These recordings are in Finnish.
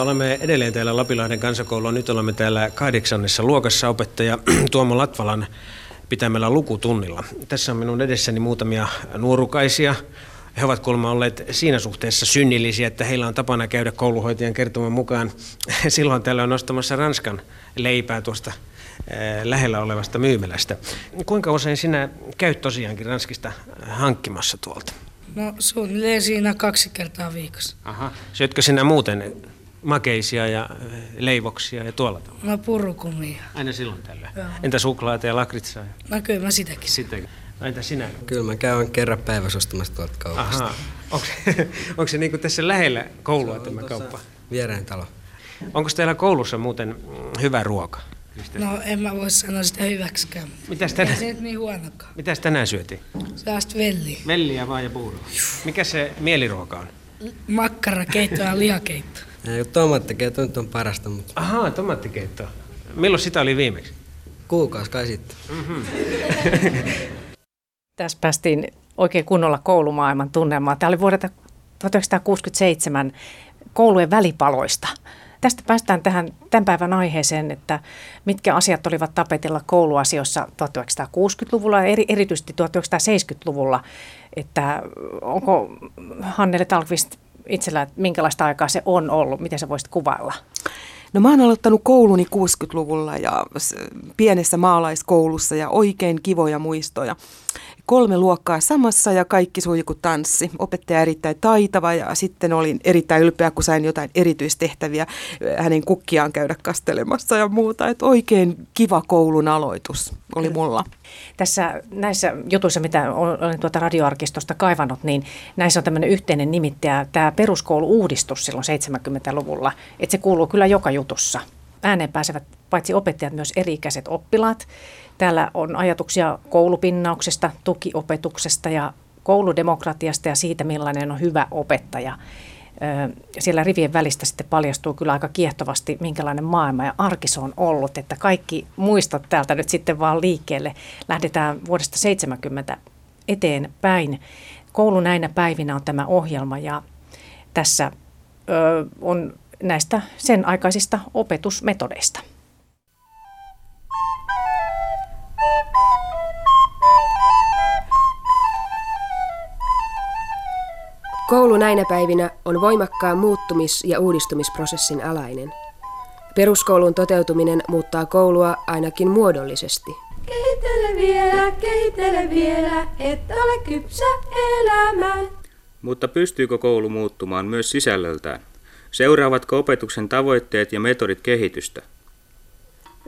Olemme edelleen täällä Lapilahden kansakoululla. Nyt olemme täällä kahdeksannessa luokassa opettaja Tuomo Latvalan pitämällä lukutunnilla. Tässä on minun edessäni muutamia nuorukaisia. He ovat kuulemma olleet siinä suhteessa synnillisiä, että heillä on tapana käydä kouluhoitajan kertoman mukaan. Silloin täällä on nostamassa Ranskan leipää tuosta lähellä olevasta myymälästä. Kuinka usein sinä käyt tosiaankin Ranskista hankkimassa tuolta? No suunnilleen siinä kaksi kertaa viikossa. Aha. Syötkö sinä muuten makeisia ja leivoksia ja tuolla tavalla? No purukumia. Aina silloin tällä. Joo. Entä suklaata ja lakritsaa? No kyllä mä sitäkin. Sitäkin. No entä sinä? Kyllä mä käyn kerran päivässä ostamassa tuolta kaupasta. Aha. Onko, onko se niin kuin tässä lähellä koulua se tämä kauppa? Viereen talo. Onko teillä koulussa muuten mm, hyvä ruoka? No en mä voi sanoa sitä hyväksikään. Mitäs tänään? Ei se niin huonokaan. Mitäs tänään syötiin? Sellaista velliä. Velliä vaan ja puuroa. Mikä se mieliruoka on? Makkarakeitto ja lihakeitto. Ja tomaattikeitto nyt on parasta, mutta... Ahaa, tomaattikeitto. Milloin sitä oli viimeksi? Kuukausi kai sitten. Mm-hmm. Tässä päästiin oikein kunnolla koulumaailman tunnelmaan. Tämä oli vuodelta 1967 koulujen välipaloista. Tästä päästään tähän tämän päivän aiheeseen, että mitkä asiat olivat tapetilla kouluasioissa 1960-luvulla ja eri, erityisesti 1970-luvulla. Että onko Hannele Talkvist itsellä, että minkälaista aikaa se on ollut, miten sä voisit kuvailla? No mä oon aloittanut kouluni 60-luvulla ja pienessä maalaiskoulussa ja oikein kivoja muistoja kolme luokkaa samassa ja kaikki sujui kuin tanssi. Opettaja erittäin taitava ja sitten olin erittäin ylpeä, kun sain jotain erityistehtäviä hänen kukkiaan käydä kastelemassa ja muuta. Että oikein kiva koulun aloitus oli mulla. Tässä näissä jutuissa, mitä olen tuota radioarkistosta kaivannut, niin näissä on tämmöinen yhteinen nimittäjä, tämä peruskoulu-uudistus silloin 70-luvulla, että se kuuluu kyllä joka jutussa. Ääneen pääsevät paitsi opettajat, myös eri-ikäiset oppilaat. Täällä on ajatuksia koulupinnauksesta, tukiopetuksesta ja kouludemokratiasta ja siitä, millainen on hyvä opettaja. Siellä rivien välistä sitten paljastuu kyllä aika kiehtovasti, minkälainen maailma ja arkis on ollut, että kaikki muistot täältä nyt sitten vaan liikkeelle. Lähdetään vuodesta 70 eteenpäin. Koulu näinä päivinä on tämä ohjelma ja tässä on näistä sen aikaisista opetusmetodeista. Koulu näinä päivinä on voimakkaan muuttumis- ja uudistumisprosessin alainen. Peruskoulun toteutuminen muuttaa koulua ainakin muodollisesti. Kehittele vielä, kehittele vielä, et ole kypsä elämään. Mutta pystyykö koulu muuttumaan myös sisällöltään? Seuraavatko opetuksen tavoitteet ja metodit kehitystä?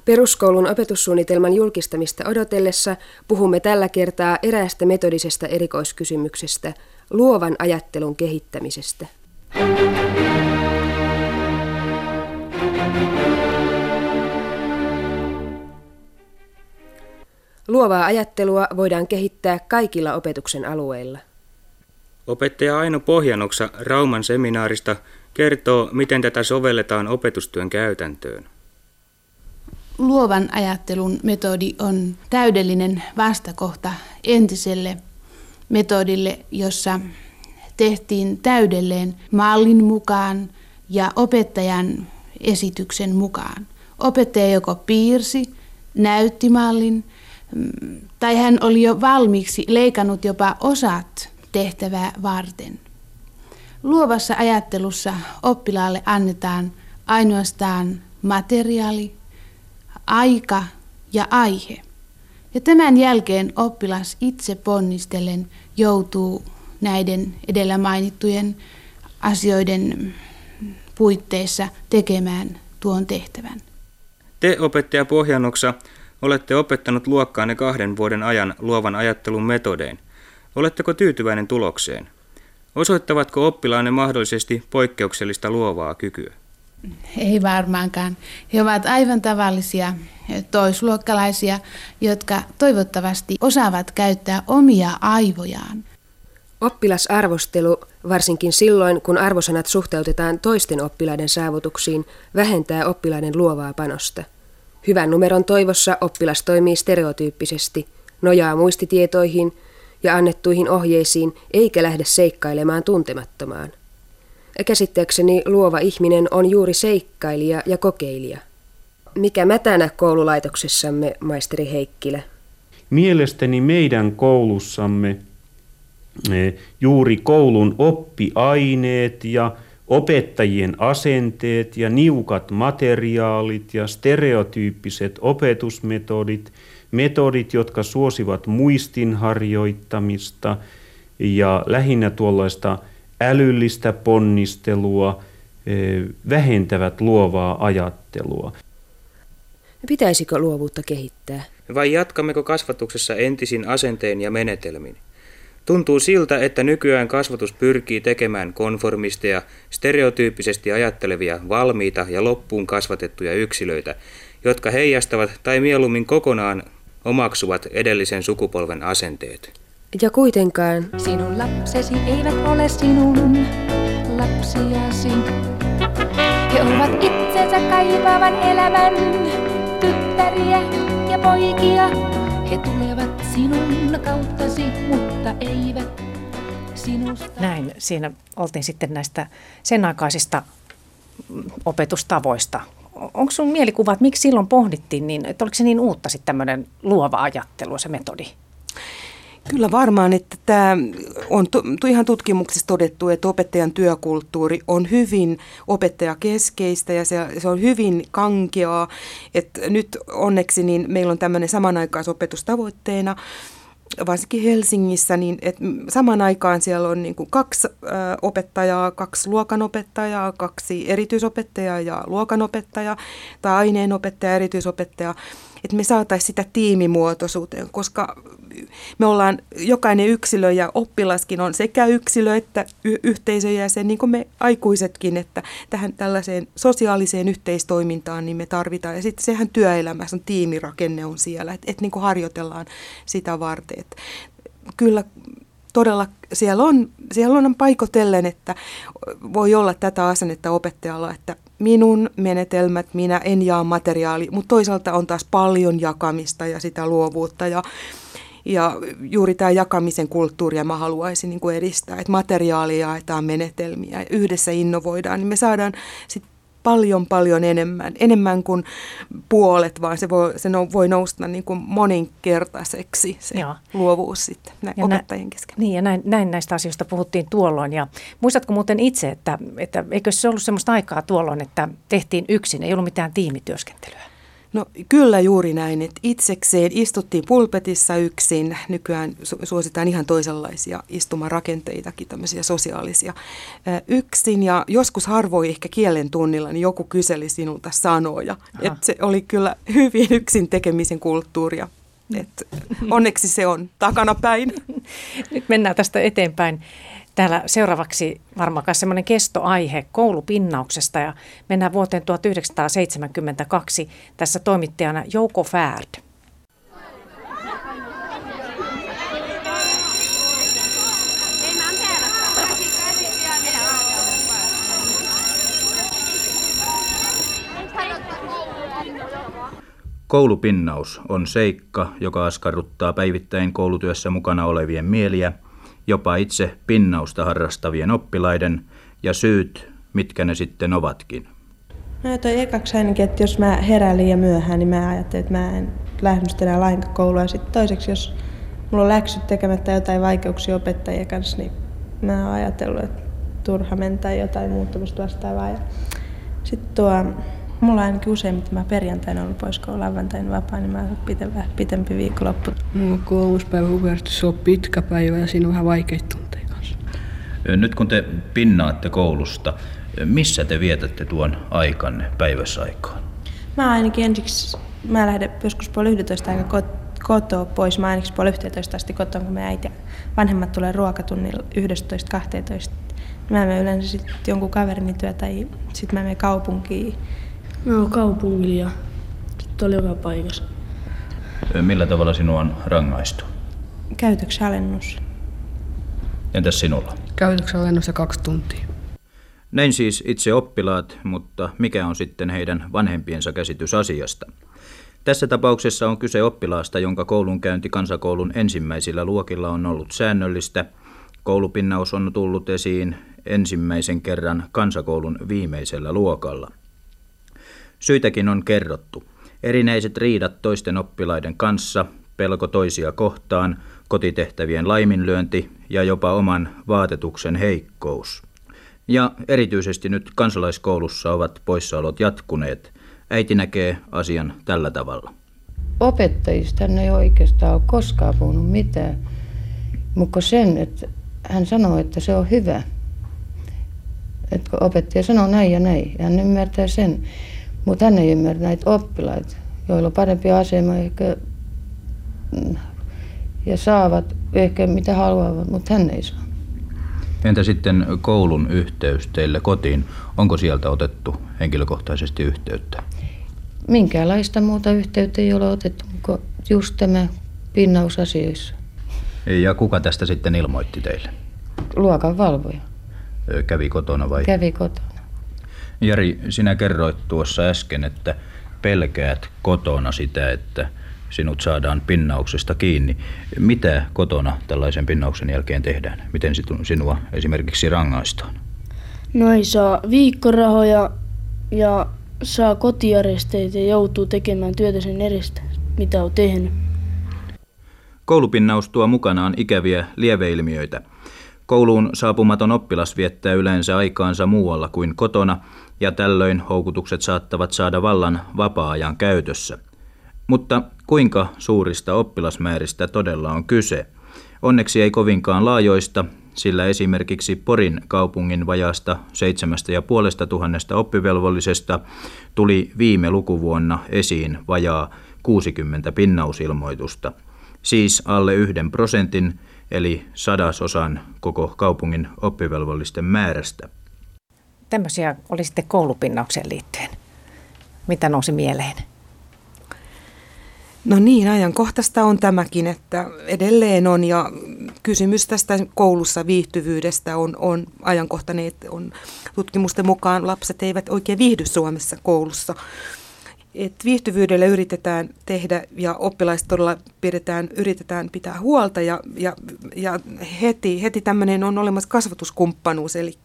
Peruskoulun opetussuunnitelman julkistamista odotellessa puhumme tällä kertaa eräästä metodisesta erikoiskysymyksestä, luovan ajattelun kehittämisestä. Luovaa ajattelua voidaan kehittää kaikilla opetuksen alueilla. Opettaja Aino Pohjanoksa Rauman seminaarista kertoo, miten tätä sovelletaan opetustyön käytäntöön. Luovan ajattelun metodi on täydellinen vastakohta entiselle metodille, jossa tehtiin täydelleen mallin mukaan ja opettajan esityksen mukaan. Opettaja joko piirsi, näytti mallin, mm, tai hän oli jo valmiiksi leikannut jopa osat tehtävää varten. Luovassa ajattelussa oppilaalle annetaan ainoastaan materiaali, aika ja aihe. Ja tämän jälkeen oppilas itse ponnistellen joutuu näiden edellä mainittujen asioiden puitteissa tekemään tuon tehtävän. Te, opettaja Pohjanoksa, olette opettanut luokkaanne kahden vuoden ajan luovan ajattelun metodein. Oletteko tyytyväinen tulokseen? Osoittavatko oppilaanne mahdollisesti poikkeuksellista luovaa kykyä? Ei varmaankaan. He ovat aivan tavallisia toisluokkalaisia, jotka toivottavasti osaavat käyttää omia aivojaan. Oppilasarvostelu, varsinkin silloin kun arvosanat suhteutetaan toisten oppilaiden saavutuksiin, vähentää oppilaiden luovaa panosta. Hyvän numeron toivossa oppilas toimii stereotyyppisesti, nojaa muistitietoihin ja annettuihin ohjeisiin eikä lähde seikkailemaan tuntemattomaan. Käsittääkseni luova ihminen on juuri seikkailija ja kokeilija. Mikä mätänä koululaitoksessamme, maisteri Heikkilä? Mielestäni meidän koulussamme eh, juuri koulun oppiaineet ja opettajien asenteet ja niukat materiaalit ja stereotyyppiset opetusmetodit, metodit, jotka suosivat muistin harjoittamista ja lähinnä tuollaista älyllistä ponnistelua, eh, vähentävät luovaa ajattelua. Pitäisikö luovuutta kehittää? Vai jatkammeko kasvatuksessa entisin asenteen ja menetelmin? Tuntuu siltä, että nykyään kasvatus pyrkii tekemään konformisteja, stereotyyppisesti ajattelevia, valmiita ja loppuun kasvatettuja yksilöitä, jotka heijastavat tai mieluummin kokonaan omaksuvat edellisen sukupolven asenteet. Ja kuitenkaan... Sinun lapsesi eivät ole sinun lapsiasi. He ovat itsensä kaivavan elämän tyttäriä ja poikia. He tulevat sinun kauttasi, mutta eivät sinusta. Näin siinä oltiin sitten näistä sen aikaisista opetustavoista. Onko sun mielikuva, että miksi silloin pohdittiin niin, että oliko se niin uutta sitten tämmöinen luova ajattelu, se metodi? Kyllä varmaan, että tämä on to, ihan tutkimuksissa todettu, että opettajan työkulttuuri on hyvin opettajakeskeistä ja se, se on hyvin kankeaa. Että nyt onneksi niin meillä on tämmöinen samanaikaisopetustavoitteena varsinkin Helsingissä, niin et saman aikaan siellä on niin kuin kaksi opettajaa, kaksi luokanopettajaa, kaksi erityisopettajaa ja luokanopettajaa tai aineenopettaja ja erityisopettaja, että me saataisiin sitä tiimimuotoisuuteen, koska me ollaan jokainen yksilö ja oppilaskin on sekä yksilö että y- yhteisön jäsen, niin kuin me aikuisetkin, että tähän tällaiseen sosiaaliseen yhteistoimintaan niin me tarvitaan. Ja sitten sehän työelämässä on tiimirakenne on siellä, että et niin kuin harjoitellaan sitä varten. Et kyllä todella siellä on, siellä on paikotellen, että voi olla tätä asennetta opettajalla, että minun menetelmät, minä en jaa materiaali, mutta toisaalta on taas paljon jakamista ja sitä luovuutta ja ja juuri tämä jakamisen kulttuuria mä haluaisin niin kuin edistää, että materiaalia jaetaan menetelmiä ja yhdessä innovoidaan, niin me saadaan sit paljon paljon enemmän, enemmän kuin puolet, vaan se voi, se no, voi nousta niin kuin moninkertaiseksi se Joo. luovuus sitten näin, ja opettajien kesken. Niin ja näin, näin näistä asioista puhuttiin tuolloin ja muistatko muuten itse, että, että eikö se ollut sellaista aikaa tuolloin, että tehtiin yksin, ei ollut mitään tiimityöskentelyä? No kyllä juuri näin, että itsekseen istuttiin pulpetissa yksin. Nykyään su- suositaan ihan toisenlaisia istumarakenteitakin, tämmöisiä sosiaalisia. yksin ja joskus harvoin ehkä kielen tunnilla, niin joku kyseli sinulta sanoja. Että se oli kyllä hyvin yksin tekemisen kulttuuria. Et onneksi se on takanapäin. Nyt mennään tästä eteenpäin. Täällä seuraavaksi varmaan semmoinen kestoaihe koulupinnauksesta ja mennään vuoteen 1972. Tässä toimittajana Jouko Färd. Koulupinnaus on seikka, joka askarruttaa päivittäin koulutyössä mukana olevien mieliä – jopa itse pinnausta harrastavien oppilaiden ja syyt, mitkä ne sitten ovatkin. No toi ekaksi ainakin, että jos mä herään liian myöhään, niin mä ajattelen, että mä en lähde enää lainkaan koulua. Sitten toiseksi, jos mulla on läksyt tekemättä jotain vaikeuksia opettajien kanssa, niin mä oon ajatellut, että turha mentää jotain muuta vastaavaa. Ja sitten tuo, mulla on ainakin useimmiten mä perjantaina ollut pois, kun lauantaina vapaa, niin mä oon pitempi, pitempi viikonloppu. No, kolmospäivä se on pitkä päivä ja siinä on vähän vaikeita tunteja kanssa. Nyt kun te pinnaatte koulusta, missä te vietätte tuon aikanne päiväsaikaan? Mä ainakin ensiksi, mä lähden joskus puoli 11 aika kotoa pois. Mä ainakin puoli 11 asti kotoa, kun me äiti ja vanhemmat tulee ruokatunnilla 11-12. Mä menen yleensä sitten jonkun kaverini työ tai sitten mä menen kaupunkiin. Mä oon kaupungilla ja sitten oli joka paikassa. Millä tavalla sinua on rangaistu? Käytöksalennus. Entäs sinulla? Käytöksalennus ja kaksi tuntia. Näin siis itse oppilaat, mutta mikä on sitten heidän vanhempiensa käsitys asiasta? Tässä tapauksessa on kyse oppilaasta, jonka koulunkäynti kansakoulun ensimmäisillä luokilla on ollut säännöllistä. Koulupinnaus on tullut esiin ensimmäisen kerran kansakoulun viimeisellä luokalla. Syitäkin on kerrottu. Erinäiset riidat toisten oppilaiden kanssa, pelko toisia kohtaan, kotitehtävien laiminlyönti ja jopa oman vaatetuksen heikkous. Ja erityisesti nyt kansalaiskoulussa ovat poissaolot jatkuneet. Äiti näkee asian tällä tavalla. Opettajista ei oikeastaan ole koskaan puhunut mitään, mutta sen, että hän sanoo, että se on hyvä. Että kun opettaja sanoo näin ja näin, hän ymmärtää sen. Mutta hän ei ymmärrä näitä oppilaita, joilla on parempi asema ehkä mm, ja saavat ehkä mitä haluavat, mutta hän ei saa. Entä sitten koulun yhteys teille kotiin? Onko sieltä otettu henkilökohtaisesti yhteyttä? Minkäänlaista muuta yhteyttä ei ole otettu kuin just tämä pinnausasioissa. Ja kuka tästä sitten ilmoitti teille? Luokan valvoja. Kävi kotona vai? Kävi kotona. Jari, sinä kerroit tuossa äsken, että pelkäät kotona sitä, että sinut saadaan pinnauksesta kiinni. Mitä kotona tällaisen pinnauksen jälkeen tehdään? Miten sinua esimerkiksi rangaistaan? No ei saa viikkorahoja ja saa kotiaresteita ja joutuu tekemään työtä sen edestä, mitä on tehnyt. Koulupinnaus tuo mukanaan ikäviä lieveilmiöitä. Kouluun saapumaton oppilas viettää yleensä aikaansa muualla kuin kotona, ja tällöin houkutukset saattavat saada vallan vapaa-ajan käytössä. Mutta kuinka suurista oppilasmääristä todella on kyse? Onneksi ei kovinkaan laajoista, sillä esimerkiksi Porin kaupungin vajaasta 7500 oppivelvollisesta tuli viime lukuvuonna esiin vajaa 60 pinnausilmoitusta, siis alle yhden prosentin eli sadasosan koko kaupungin oppivelvollisten määrästä. Tämmöisiä oli sitten koulupinnaukseen liittyen. Mitä nousi mieleen? No niin, ajankohtaista on tämäkin, että edelleen on ja kysymys tästä koulussa viihtyvyydestä on, on ajankohtainen, on tutkimusten mukaan lapset eivät oikein viihdy Suomessa koulussa että viihtyvyydellä yritetään tehdä ja oppilaista todella pidetään, yritetään pitää huolta ja, ja, ja heti, heti tämmöinen on olemassa kasvatuskumppanuus, eli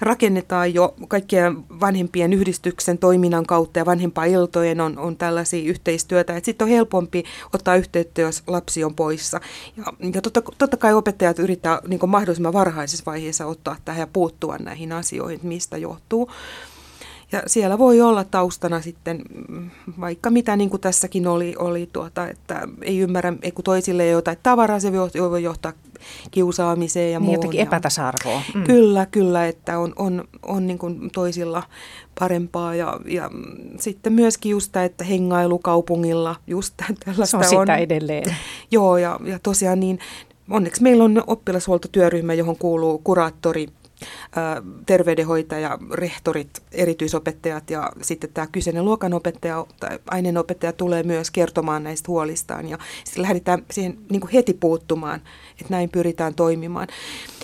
rakennetaan jo kaikkien vanhempien yhdistyksen toiminnan kautta ja vanhempailtojen on, on tällaisia yhteistyötä, että sitten on helpompi ottaa yhteyttä, jos lapsi on poissa. Ja, ja totta, totta kai opettajat yrittää niin mahdollisimman varhaisessa vaiheessa ottaa tähän ja puuttua näihin asioihin, mistä johtuu. Ja siellä voi olla taustana sitten mm, vaikka mitä, niin kuin tässäkin oli, oli tuota, että ei ymmärrä, kun toisille ei jotain tavaraa, se voi johtaa kiusaamiseen ja niin, muuhun. Jotenkin epätasa-arvoa. Mm. Kyllä, kyllä, että on, on, on niin kuin toisilla parempaa ja, ja sitten myöskin just tämä, että hengailu kaupungilla, just tällaista Se on sitä on. edelleen. Joo, ja, ja tosiaan niin, onneksi meillä on oppilashuoltotyöryhmä, johon kuuluu kuraattori, terveydenhoitaja, rehtorit, erityisopettajat ja sitten tämä kyseinen luokanopettaja tai aineenopettaja tulee myös kertomaan näistä huolistaan ja sitten lähdetään siihen niin heti puuttumaan, että näin pyritään toimimaan.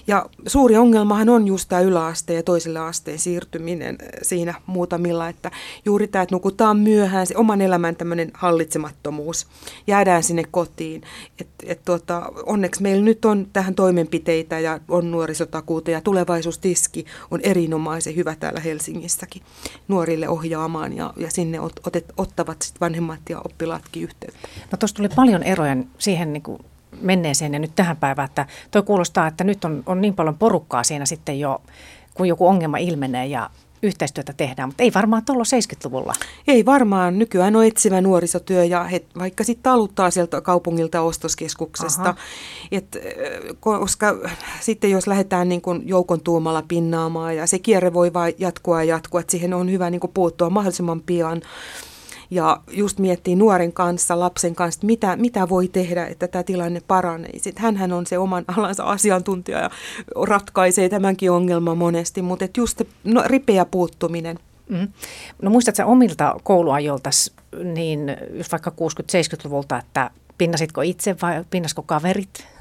Ja suuri ongelmahan on just tämä yläasteen ja toiselle asteen siirtyminen siinä muutamilla, että juuri tämä, että nukutaan myöhään, se oman elämän tämmöinen hallitsemattomuus, jäädään sinne kotiin. Et, et tuota, onneksi meillä nyt on tähän toimenpiteitä ja on nuorisotakuuta ja tulevaisuustiski on erinomaisen hyvä täällä Helsingissäkin nuorille ohjaamaan ja, ja sinne ot, otet, ottavat sit vanhemmat ja oppilaatkin yhteyttä. No tuossa tuli paljon eroja siihen niin kuin menneeseen ja nyt tähän päivään, että toi kuulostaa, että nyt on, on niin paljon porukkaa siinä sitten jo, kun joku ongelma ilmenee ja yhteistyötä tehdään, mutta ei varmaan tuolla 70-luvulla. Ei varmaan. Nykyään on etsivä nuorisotyö ja he vaikka sitten taluttaa sieltä kaupungilta ostoskeskuksesta. Et, koska sitten jos lähdetään niin kuin joukon tuumalla pinnaamaan ja se kierre voi vain jatkua ja jatkua, että siihen on hyvä niin puuttua mahdollisimman pian ja just miettii nuoren kanssa, lapsen kanssa, että mitä, mitä voi tehdä, että tämä tilanne paranee. Sitten hän on se oman alansa asiantuntija ja ratkaisee tämänkin ongelman monesti, mutta et just no, ripeä puuttuminen. Mm. No muistatko omilta kouluajolta, niin jos vaikka 60-70-luvulta, että pinnasitko itse vai pinnasko kaverit?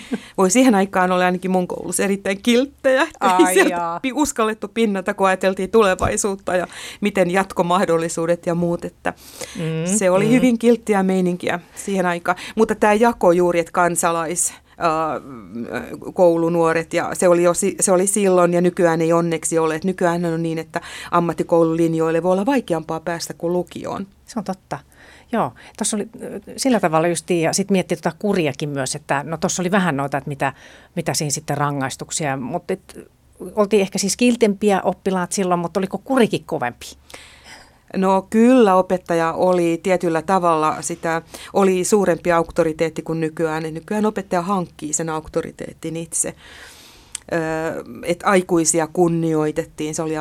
Voi siihen aikaan olla ainakin mun koulussa erittäin kilttejä. Ai Ei uskallettu pinnata, kun ajateltiin tulevaisuutta ja miten jatkomahdollisuudet ja muut. Että mm, se oli mm. hyvin kilttiä meininkiä siihen aikaan. Mutta tämä jako juuri, että kansalais koulunuoret ja se oli, jo, se oli silloin ja nykyään ei onneksi ole. Et nykyään on niin, että ammattikoululinjoille voi olla vaikeampaa päästä kuin lukioon. Se on totta. Joo, tuossa oli sillä tavalla justiin, ja sitten miettii tuota kuriakin myös, että no tuossa oli vähän noita, että mitä, mitä siinä sitten rangaistuksia, mutta et, oltiin ehkä siis kiltempiä oppilaat silloin, mutta oliko kurikin kovempi? No kyllä opettaja oli tietyllä tavalla sitä, oli suurempi auktoriteetti kuin nykyään. Nykyään opettaja hankkii sen auktoriteetin itse. Että aikuisia kunnioitettiin, se oli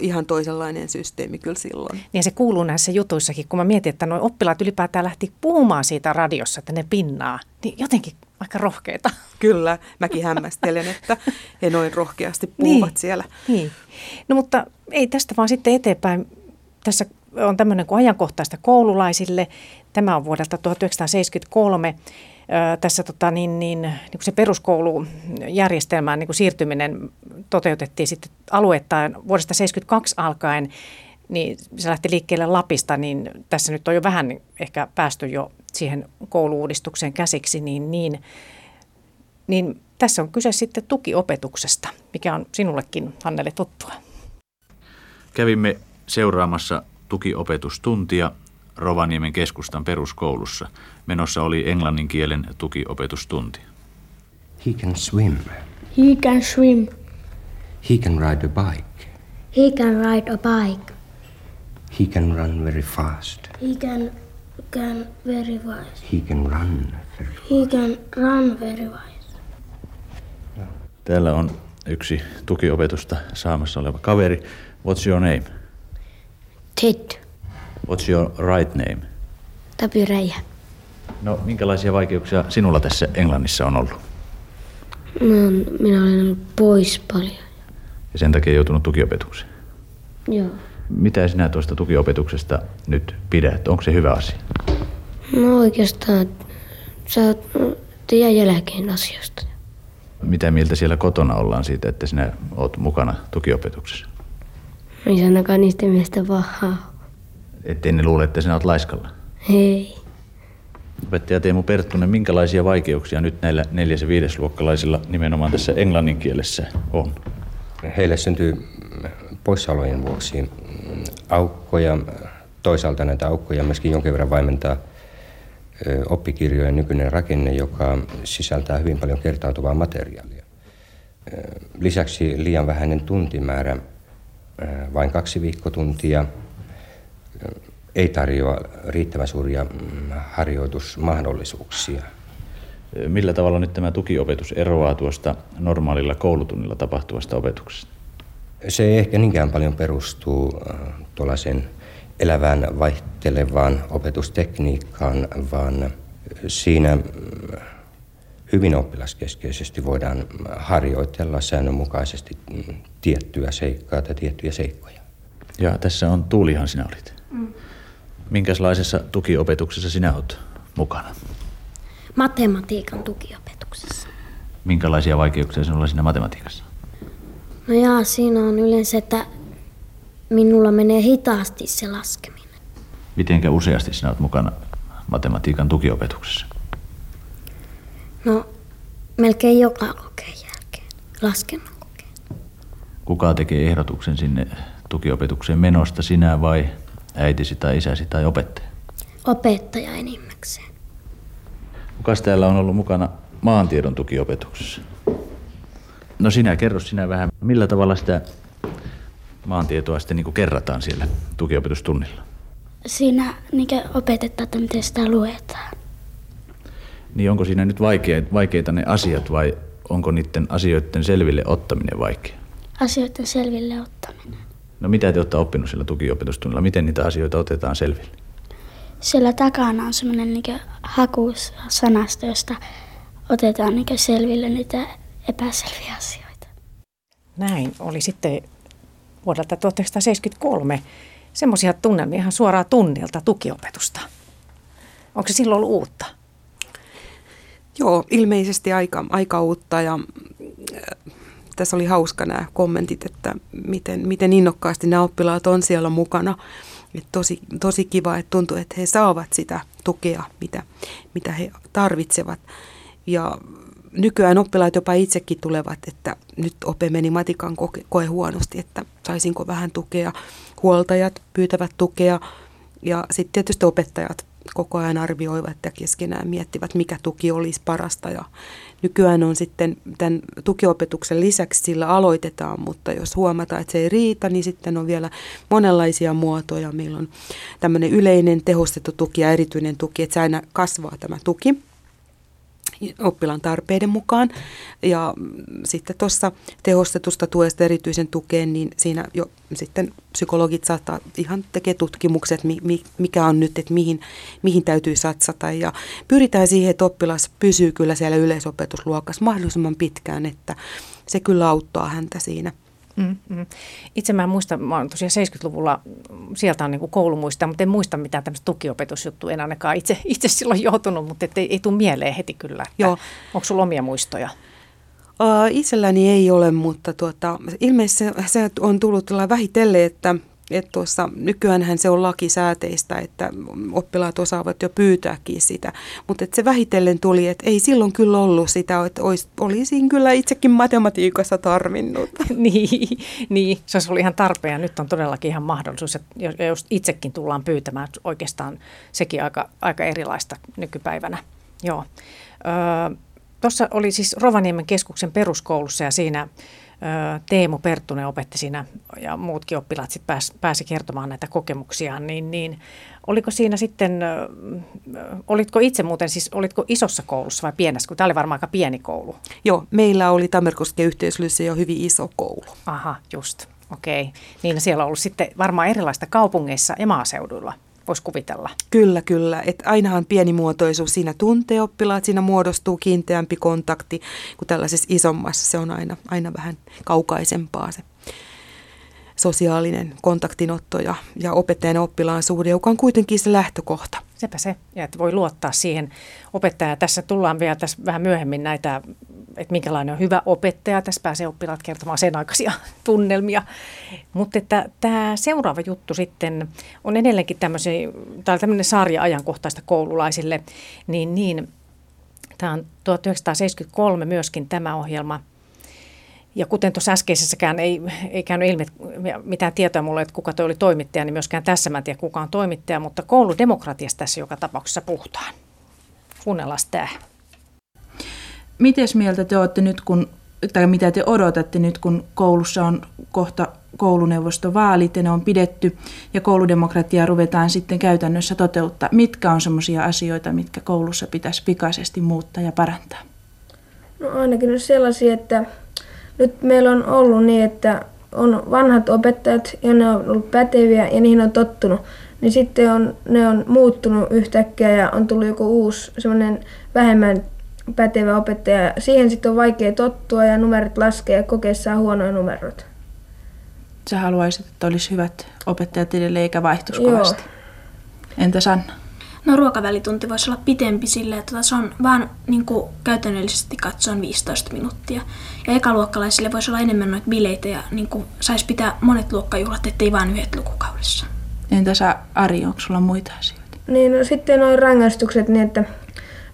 ihan toisenlainen systeemi kyllä silloin. Niin se kuuluu näissä jutuissakin, kun mä mietin, että nuo oppilaat ylipäätään lähti puhumaan siitä radiossa, että ne pinnaa, niin jotenkin aika rohkeita. Kyllä, mäkin hämmästelen, että he noin rohkeasti puhuvat niin, siellä. Niin. No mutta ei tästä vaan sitten eteenpäin tässä on tämmöinen kuin ajankohtaista koululaisille. Tämä on vuodelta 1973. Tässä tota, niin, niin, niin kuin se peruskoulujärjestelmään niin kuin siirtyminen toteutettiin sitten alueittain vuodesta 1972 alkaen, niin se lähti liikkeelle Lapista, niin tässä nyt on jo vähän ehkä päästy jo siihen kouluuudistukseen käsiksi, niin, niin, niin tässä on kyse sitten tukiopetuksesta, mikä on sinullekin, Hannele, tuttua. Kävimme seuraamassa tukiopetustuntia Rovaniemen keskustan peruskoulussa. Menossa oli englannin kielen tukiopetustunti. He can swim. He can swim. He can ride a bike. He can ride a bike. He can run very fast. He can can very fast. He can run very fast. He can run very fast. Täällä on yksi tukiopetusta saamassa oleva kaveri. What's your name? Ted. What's your right name? Tapio Räjä. No, minkälaisia vaikeuksia sinulla tässä Englannissa on ollut? No, minä olen ollut pois paljon. Ja sen takia joutunut tukiopetukseen? Joo. Mitä sinä tuosta tukiopetuksesta nyt pidät? Onko se hyvä asia? No oikeastaan sä jää jälkeen asioista. Mitä mieltä siellä kotona ollaan siitä, että sinä oot mukana tukiopetuksessa? Ei se ainakaan niistä miestä pahaa. Ettei ne luule, että sinä olet laiskalla? Ei. Opettaja Teemu Perttunen, minkälaisia vaikeuksia nyt näillä neljäs- ja viidesluokkalaisilla nimenomaan tässä englannin kielessä on? Heille syntyy poissaolojen vuoksi aukkoja. Toisaalta näitä aukkoja myöskin jonkin verran vaimentaa oppikirjojen nykyinen rakenne, joka sisältää hyvin paljon kertautuvaa materiaalia. Lisäksi liian vähäinen tuntimäärä vain kaksi viikkotuntia ei tarjoa riittävän suuria mm, harjoitusmahdollisuuksia. Millä tavalla nyt tämä tukiopetus eroaa tuosta normaalilla koulutunnilla tapahtuvasta opetuksesta? Se ei ehkä niinkään paljon perustuu tuollaiseen elävään vaihtelevaan opetustekniikkaan, vaan siinä mm, hyvin oppilaskeskeisesti voidaan harjoitella säännönmukaisesti mm, tiettyä seikkaa tai tiettyjä seikkoja. Ja tässä on Tuulihan sinä olit. Mm. Minkälaisessa tukiopetuksessa sinä olet mukana? Matematiikan tukiopetuksessa. Minkälaisia vaikeuksia sinulla siinä matematiikassa? No jaa, siinä on yleensä, että minulla menee hitaasti se laskeminen. Mitenkä useasti sinä olet mukana matematiikan tukiopetuksessa? No, melkein joka kokeen jälkeen, laskennan kokeen. Kuka tekee ehdotuksen sinne tukiopetukseen menosta, sinä vai äitisi tai isäsi tai opettaja? Opettaja enimmäkseen. Kukas täällä on ollut mukana maantiedon tukiopetuksessa? No sinä, kerro sinä vähän, millä tavalla sitä maantietoa sitten niin kerrataan siellä tukiopetustunnilla? Siinä niin opetetaan, että miten sitä luetaan. Niin onko siinä nyt vaikeita, vaikeita ne asiat vai onko niiden asioiden selville ottaminen vaikea? Asioiden selville ottaminen. No mitä te olette oppinut sillä tukiopetustunnilla? Miten niitä asioita otetaan selville? Siellä takana on semmoinen niin hakusanasto, josta otetaan niin selville niitä epäselviä asioita. Näin oli sitten vuodelta 1973 semmoisia tunnelmia ihan suoraan tunnilta tukiopetusta. Onko se silloin ollut uutta? Joo, ilmeisesti aika, aika uutta ja tässä oli hauska nämä kommentit, että miten, miten innokkaasti nämä oppilaat on siellä mukana. Et tosi, tosi kiva, että tuntuu, että he saavat sitä tukea, mitä, mitä he tarvitsevat. Ja nykyään oppilaat jopa itsekin tulevat, että nyt ope meni matikan koe, koe huonosti, että saisinko vähän tukea. Huoltajat pyytävät tukea ja sitten tietysti opettajat koko ajan arvioivat ja keskenään miettivät, mikä tuki olisi parasta. Ja nykyään on sitten tämän tukiopetuksen lisäksi sillä aloitetaan, mutta jos huomataan, että se ei riitä, niin sitten on vielä monenlaisia muotoja. Meillä on tämmöinen yleinen tehostettu tuki ja erityinen tuki, että se aina kasvaa tämä tuki oppilaan tarpeiden mukaan. Ja sitten tuossa tehostetusta tuesta erityisen tukeen, niin siinä jo sitten psykologit saattaa ihan tekee tutkimukset, mikä on nyt, että mihin, mihin täytyy satsata. Ja pyritään siihen, että oppilas pysyy kyllä siellä yleisopetusluokassa mahdollisimman pitkään, että se kyllä auttaa häntä siinä – Mm, mm. Itse mä en muista, mä olen tosiaan 70-luvulla, sieltä on niin koulumuista, mutta en muista mitään tämmöistä tukiopetusjuttua, en ainakaan itse, itse silloin joutunut, mutta ei, ei tule mieleen heti kyllä. Että Joo. Onko sulla omia muistoja? Itselläni ei ole, mutta tuota, ilmeisesti se, se on tullut vähitellen, että että tuossa, nykyäänhän se on lakisääteistä, että oppilaat osaavat jo pyytääkin sitä, mutta se vähitellen tuli, että ei silloin kyllä ollut sitä, että olisi, olisin kyllä itsekin matematiikassa tarvinnut. niin, niin, se olisi ollut ihan tarpeen nyt on todellakin ihan mahdollisuus, että jos itsekin tullaan pyytämään, oikeastaan sekin aika, aika erilaista nykypäivänä. Joo. Öö, Tuossa oli siis Rovaniemen keskuksen peruskoulussa ja siinä Teemu Perttunen opetti siinä ja muutkin oppilaat sit pääsi, pääsi kertomaan näitä kokemuksiaan, niin, niin oliko siinä sitten, olitko itse muuten siis, olitko isossa koulussa vai pienessä, kun tämä oli varmaan aika pieni koulu? Joo, meillä oli Tammerkosken yhteislyssä jo hyvin iso koulu. Aha, just, okei. Okay. Niin siellä on ollut sitten varmaan erilaista kaupungeissa ja maaseuduilla voisi kuvitella. Kyllä, kyllä. Et ainahan pienimuotoisuus siinä tuntee oppilaat, siinä muodostuu kiinteämpi kontakti kuin tällaisessa isommassa. Se on aina, aina vähän kaukaisempaa se sosiaalinen kontaktinotto ja, ja opettajan oppilaan suhde, joka on kuitenkin se lähtökohta. Sepä se, ja että voi luottaa siihen opettajaan. Tässä tullaan vielä tässä vähän myöhemmin näitä, että minkälainen on hyvä opettaja. Tässä pääsee oppilaat kertomaan sen aikaisia tunnelmia. Mutta että tämä seuraava juttu sitten on edelleenkin tämmöinen sarja ajankohtaista koululaisille, niin, niin tämä on 1973 myöskin tämä ohjelma – ja kuten tuossa äskeisessäkään ei, ei käynyt ilmi mitään tietoa mulle, että kuka toi oli toimittaja, niin myöskään tässä mä en tiedä kuka on toimittaja, mutta kouludemokratiasta tässä joka tapauksessa puhutaan. Kuunnellaan tämä. Mites mieltä te olette nyt, kun, tai mitä te odotatte nyt, kun koulussa on kohta kouluneuvostovaalit ja ne on pidetty ja kouludemokratiaa ruvetaan sitten käytännössä toteuttaa. Mitkä on sellaisia asioita, mitkä koulussa pitäisi pikaisesti muuttaa ja parantaa? No ainakin sellaisia, että nyt meillä on ollut niin, että on vanhat opettajat ja ne on ollut päteviä ja niihin on tottunut. Niin sitten on, ne on muuttunut yhtäkkiä ja on tullut joku uusi semmoinen vähemmän pätevä opettaja. Siihen sitten on vaikea tottua ja numerot laskee ja kokeessa huonoja numerot. Sä haluaisit, että olisi hyvät opettajat edelleen eikä vaihtuisi kovasti. Entä Sanna? No ruokavälitunti voisi olla pitempi sille, että se on vaan niin kuin, käytännöllisesti katsoen 15 minuuttia. Ja ekaluokkalaisille voisi olla enemmän noita bileitä ja niin saisi pitää monet luokkajuhlat, ettei vain yhdet lukukaudessa. Entä sä Ari, onko sulla muita asioita? Niin, no sitten noin rangaistukset, niin että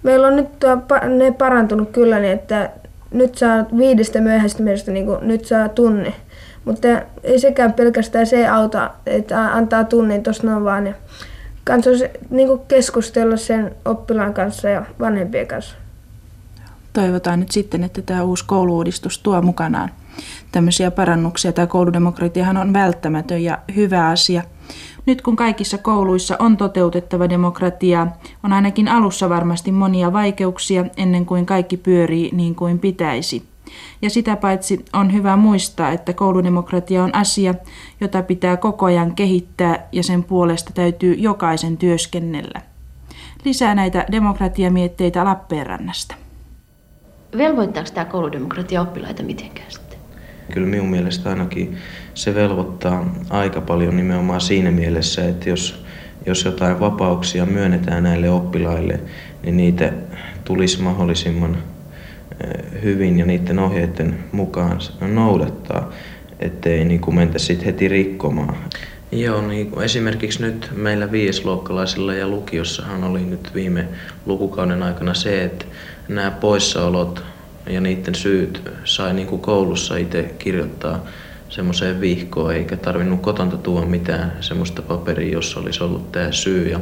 meillä on nyt tuo, ne parantunut kyllä, niin että nyt saa viidestä myöhästymisestä, niin kuin, nyt saa tunni. Mutta ei sekään pelkästään se auta, että antaa tunnin tuossa noin vaan. Ja kanssa niin keskustella sen oppilaan kanssa ja vanhempien kanssa. Toivotaan nyt sitten, että tämä uusi kouluuudistus tuo mukanaan tämmöisiä parannuksia. Tämä kouludemokratiahan on välttämätön ja hyvä asia. Nyt kun kaikissa kouluissa on toteutettava demokratia, on ainakin alussa varmasti monia vaikeuksia ennen kuin kaikki pyörii niin kuin pitäisi. Ja sitä paitsi on hyvä muistaa, että kouludemokratia on asia, jota pitää koko ajan kehittää ja sen puolesta täytyy jokaisen työskennellä. Lisää näitä demokratiamietteitä Lappeenrannasta. Velvoittaako tämä kouludemokratia oppilaita mitenkään sitten? Kyllä minun mielestä ainakin se velvoittaa aika paljon nimenomaan siinä mielessä, että jos, jos jotain vapauksia myönnetään näille oppilaille, niin niitä tulisi mahdollisimman hyvin ja niiden ohjeiden mukaan noudattaa, ettei niin kuin mentä sitten heti rikkomaan. Joo, niin kuin esimerkiksi nyt meillä viiesluokkalaisilla ja lukiossahan oli nyt viime lukukauden aikana se, että nämä poissaolot ja niiden syyt sai niin kuin koulussa itse kirjoittaa semmoiseen vihkoon, eikä tarvinnut kotonta tuoda mitään semmoista paperia, jossa olisi ollut tämä syy ja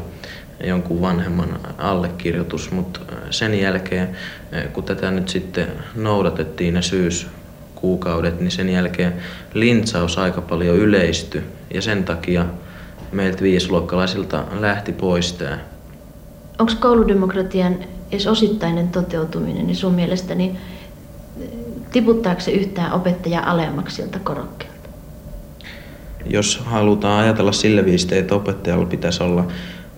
jonkun vanhemman allekirjoitus, mutta sen jälkeen, kun tätä nyt sitten noudatettiin ne syyskuukaudet, niin sen jälkeen lintsaus aika paljon yleistyi ja sen takia meiltä viisluokkalaisilta lähti pois tämä. Onko kouludemokratian edes osittainen toteutuminen, niin sun mielestäni tiputtaako se yhtään opettajaa alemmaksi siltä korokkeelta? Jos halutaan ajatella sillä viistä, että opettajalla pitäisi olla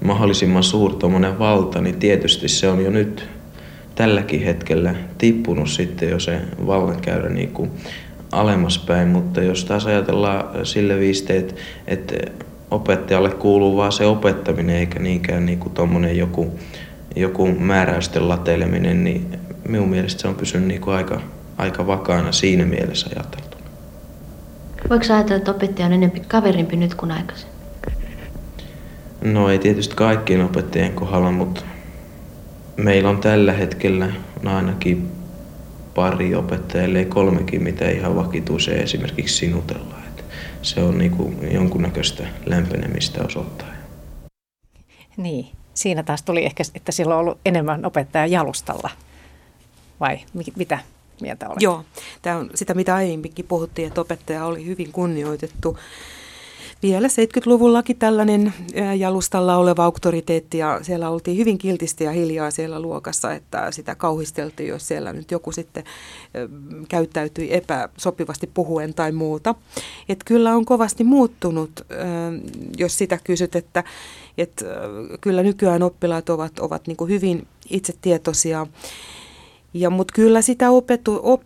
mahdollisimman suuri valta, niin tietysti se on jo nyt tälläkin hetkellä tippunut sitten jo se vallankäyrä niin kuin alemmaspäin, mutta jos taas ajatellaan sille viisteet, että opettajalle kuuluu vaan se opettaminen eikä niinkään niin kuin joku, joku määräysten lateleminen, niin minun mielestä se on pysynyt niin kuin aika, aika vakaana siinä mielessä ajateltu. Voiko ajatella, että opettaja on enemmän kaverimpi nyt kuin aikaisemmin? No ei tietysti kaikkien opettajien kohdalla, mutta meillä on tällä hetkellä ainakin pari opettajaa, ellei kolmekin, mitä ihan vakituiseen esimerkiksi sinutellaan. Että se on niin kuin jonkunnäköistä lämpenemistä osoittaa. Niin, siinä taas tuli ehkä, että sillä on ollut enemmän opettajaa jalustalla. Vai mitä mieltä olet? Joo, tämä on sitä mitä aiemminkin puhuttiin, että opettaja oli hyvin kunnioitettu vielä 70-luvullakin tällainen jalustalla oleva auktoriteetti ja siellä oltiin hyvin kiltisti ja hiljaa siellä luokassa, että sitä kauhisteltiin, jos siellä nyt joku sitten käyttäytyi epäsopivasti puhuen tai muuta. Että kyllä on kovasti muuttunut, jos sitä kysyt, että, että kyllä nykyään oppilaat ovat, ovat niin hyvin itsetietoisia. Ja, mutta kyllä sitä opetu, op,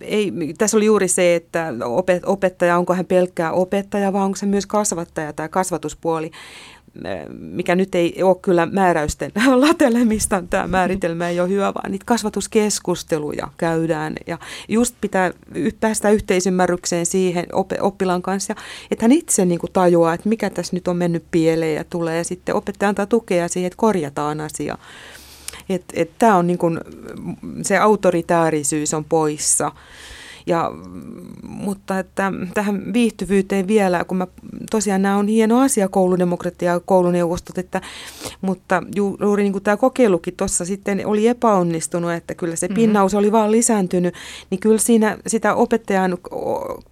ei, tässä oli juuri se, että opet, opettaja, onko hän pelkkää opettaja vai onko se myös kasvattaja tai kasvatuspuoli, mikä nyt ei ole kyllä määräysten latelemista, tämä määritelmä ei ole hyvä, vaan niitä kasvatuskeskusteluja käydään ja just pitää päästä yhteisymmärrykseen siihen oppilaan kanssa, että hän itse niin kuin tajuaa, että mikä tässä nyt on mennyt pieleen ja tulee ja sitten opettaja antaa tukea siihen, että korjataan asia. Että et, tämä on niin kun, se autoritäärisyys on poissa. Ja, mutta että tähän viihtyvyyteen vielä, kun mä, tosiaan nämä on hieno asia kouludemokratia ja kouluneuvostot, että, mutta ju, juuri niin kuin tämä kokeilukin tuossa sitten oli epäonnistunut, että kyllä se mm-hmm. pinnaus oli vaan lisääntynyt, niin kyllä siinä sitä opettajan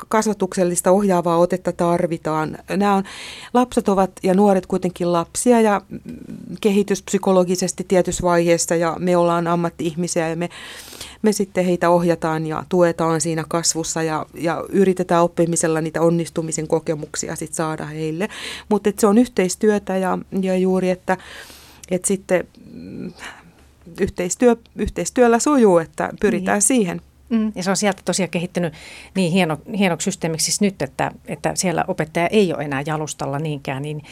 kasvatuksellista ohjaavaa otetta tarvitaan. Nämä on, lapset ovat ja nuoret kuitenkin lapsia ja kehityspsykologisesti tietyssä vaiheessa ja me ollaan ammatti-ihmisiä ja me me sitten heitä ohjataan ja tuetaan siinä kasvussa ja, ja yritetään oppimisella niitä onnistumisen kokemuksia sitten saada heille. Mutta se on yhteistyötä ja, ja juuri, että, että sitten mm, yhteistyö, yhteistyöllä sujuu, että pyritään niin. siihen. Mm, ja se on sieltä tosiaan kehittynyt niin hieno, hienoksi systeemiksi siis nyt, että, että siellä opettaja ei ole enää jalustalla niinkään. Niin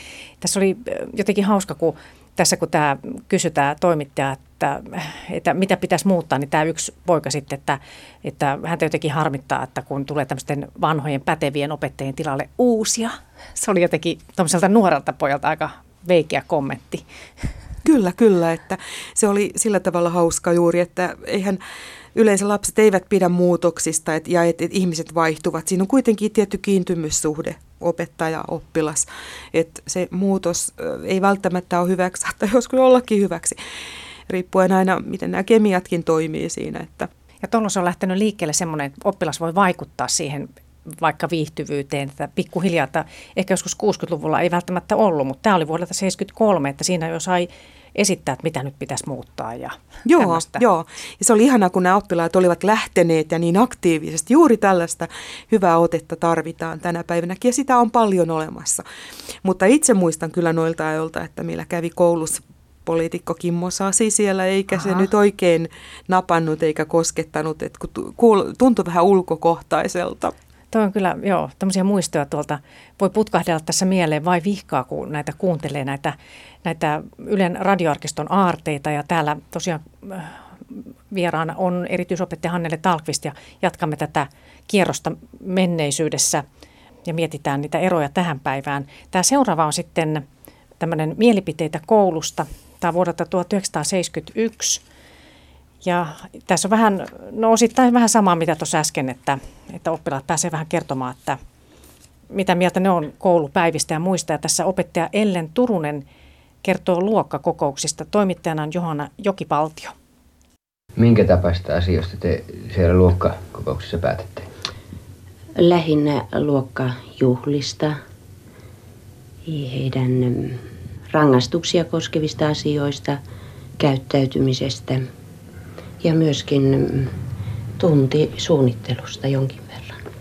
tässä oli jotenkin hauska, kun tässä kun tämä kysytään toimittaja, että, että mitä pitäisi muuttaa, niin tämä yksi poika sitten, että, että häntä jotenkin harmittaa, että kun tulee tämmöisten vanhojen pätevien opettajien tilalle uusia. Se oli jotenkin tuommoiselta nuorelta pojalta aika veikeä kommentti. Kyllä, kyllä, että se oli sillä tavalla hauska juuri, että eihän yleensä lapset eivät pidä muutoksista et, ja että et ihmiset vaihtuvat. Siinä on kuitenkin tietty kiintymyssuhde opettaja-oppilas. Että se muutos ei välttämättä ole hyväksi, tai joskus ollakin hyväksi, riippuen aina, miten nämä kemiatkin toimii siinä. Että. Ja tuolla on lähtenyt liikkeelle semmoinen, että oppilas voi vaikuttaa siihen vaikka viihtyvyyteen, että pikkuhiljaa, että ehkä joskus 60-luvulla ei välttämättä ollut, mutta tämä oli vuodelta 73, että siinä jo sai esittää, että mitä nyt pitäisi muuttaa ja Joo, tämmöistä. joo. Ja se oli ihanaa, kun nämä oppilaat olivat lähteneet ja niin aktiivisesti. Juuri tällaista hyvää otetta tarvitaan tänä päivänä ja sitä on paljon olemassa. Mutta itse muistan kyllä noilta ajoilta, että meillä kävi koulussa poliitikko Kimmo Sasi siellä, eikä Aha. se nyt oikein napannut eikä koskettanut, että tuntui vähän ulkokohtaiselta. Tuo on kyllä, joo, tämmöisiä muistoja tuolta voi putkahdella tässä mieleen vai vihkaa, kun näitä kuuntelee näitä, näitä Ylen radioarkiston aarteita. Ja täällä tosiaan äh, vieraana on erityisopettaja Hannele Talkvist ja jatkamme tätä kierrosta menneisyydessä ja mietitään niitä eroja tähän päivään. Tämä seuraava on sitten tämmöinen mielipiteitä koulusta. Tämä on vuodelta 1971 Ja tässä on vähän, no osittain vähän samaa, mitä tuossa äsken, että, että oppilaat pääsee vähän kertomaan, että mitä mieltä ne on koulupäivistä ja muista. Ja tässä opettaja Ellen Turunen kertoo luokkakokouksista. Toimittajana on Johanna Jokipaltio. Minkä tapaista asioista te siellä luokkakokouksissa päätätte? Lähinnä luokkajuhlista, heidän mm, rangaistuksia koskevista asioista, käyttäytymisestä ja myöskin mm, tuntisuunnittelusta jonkin verran.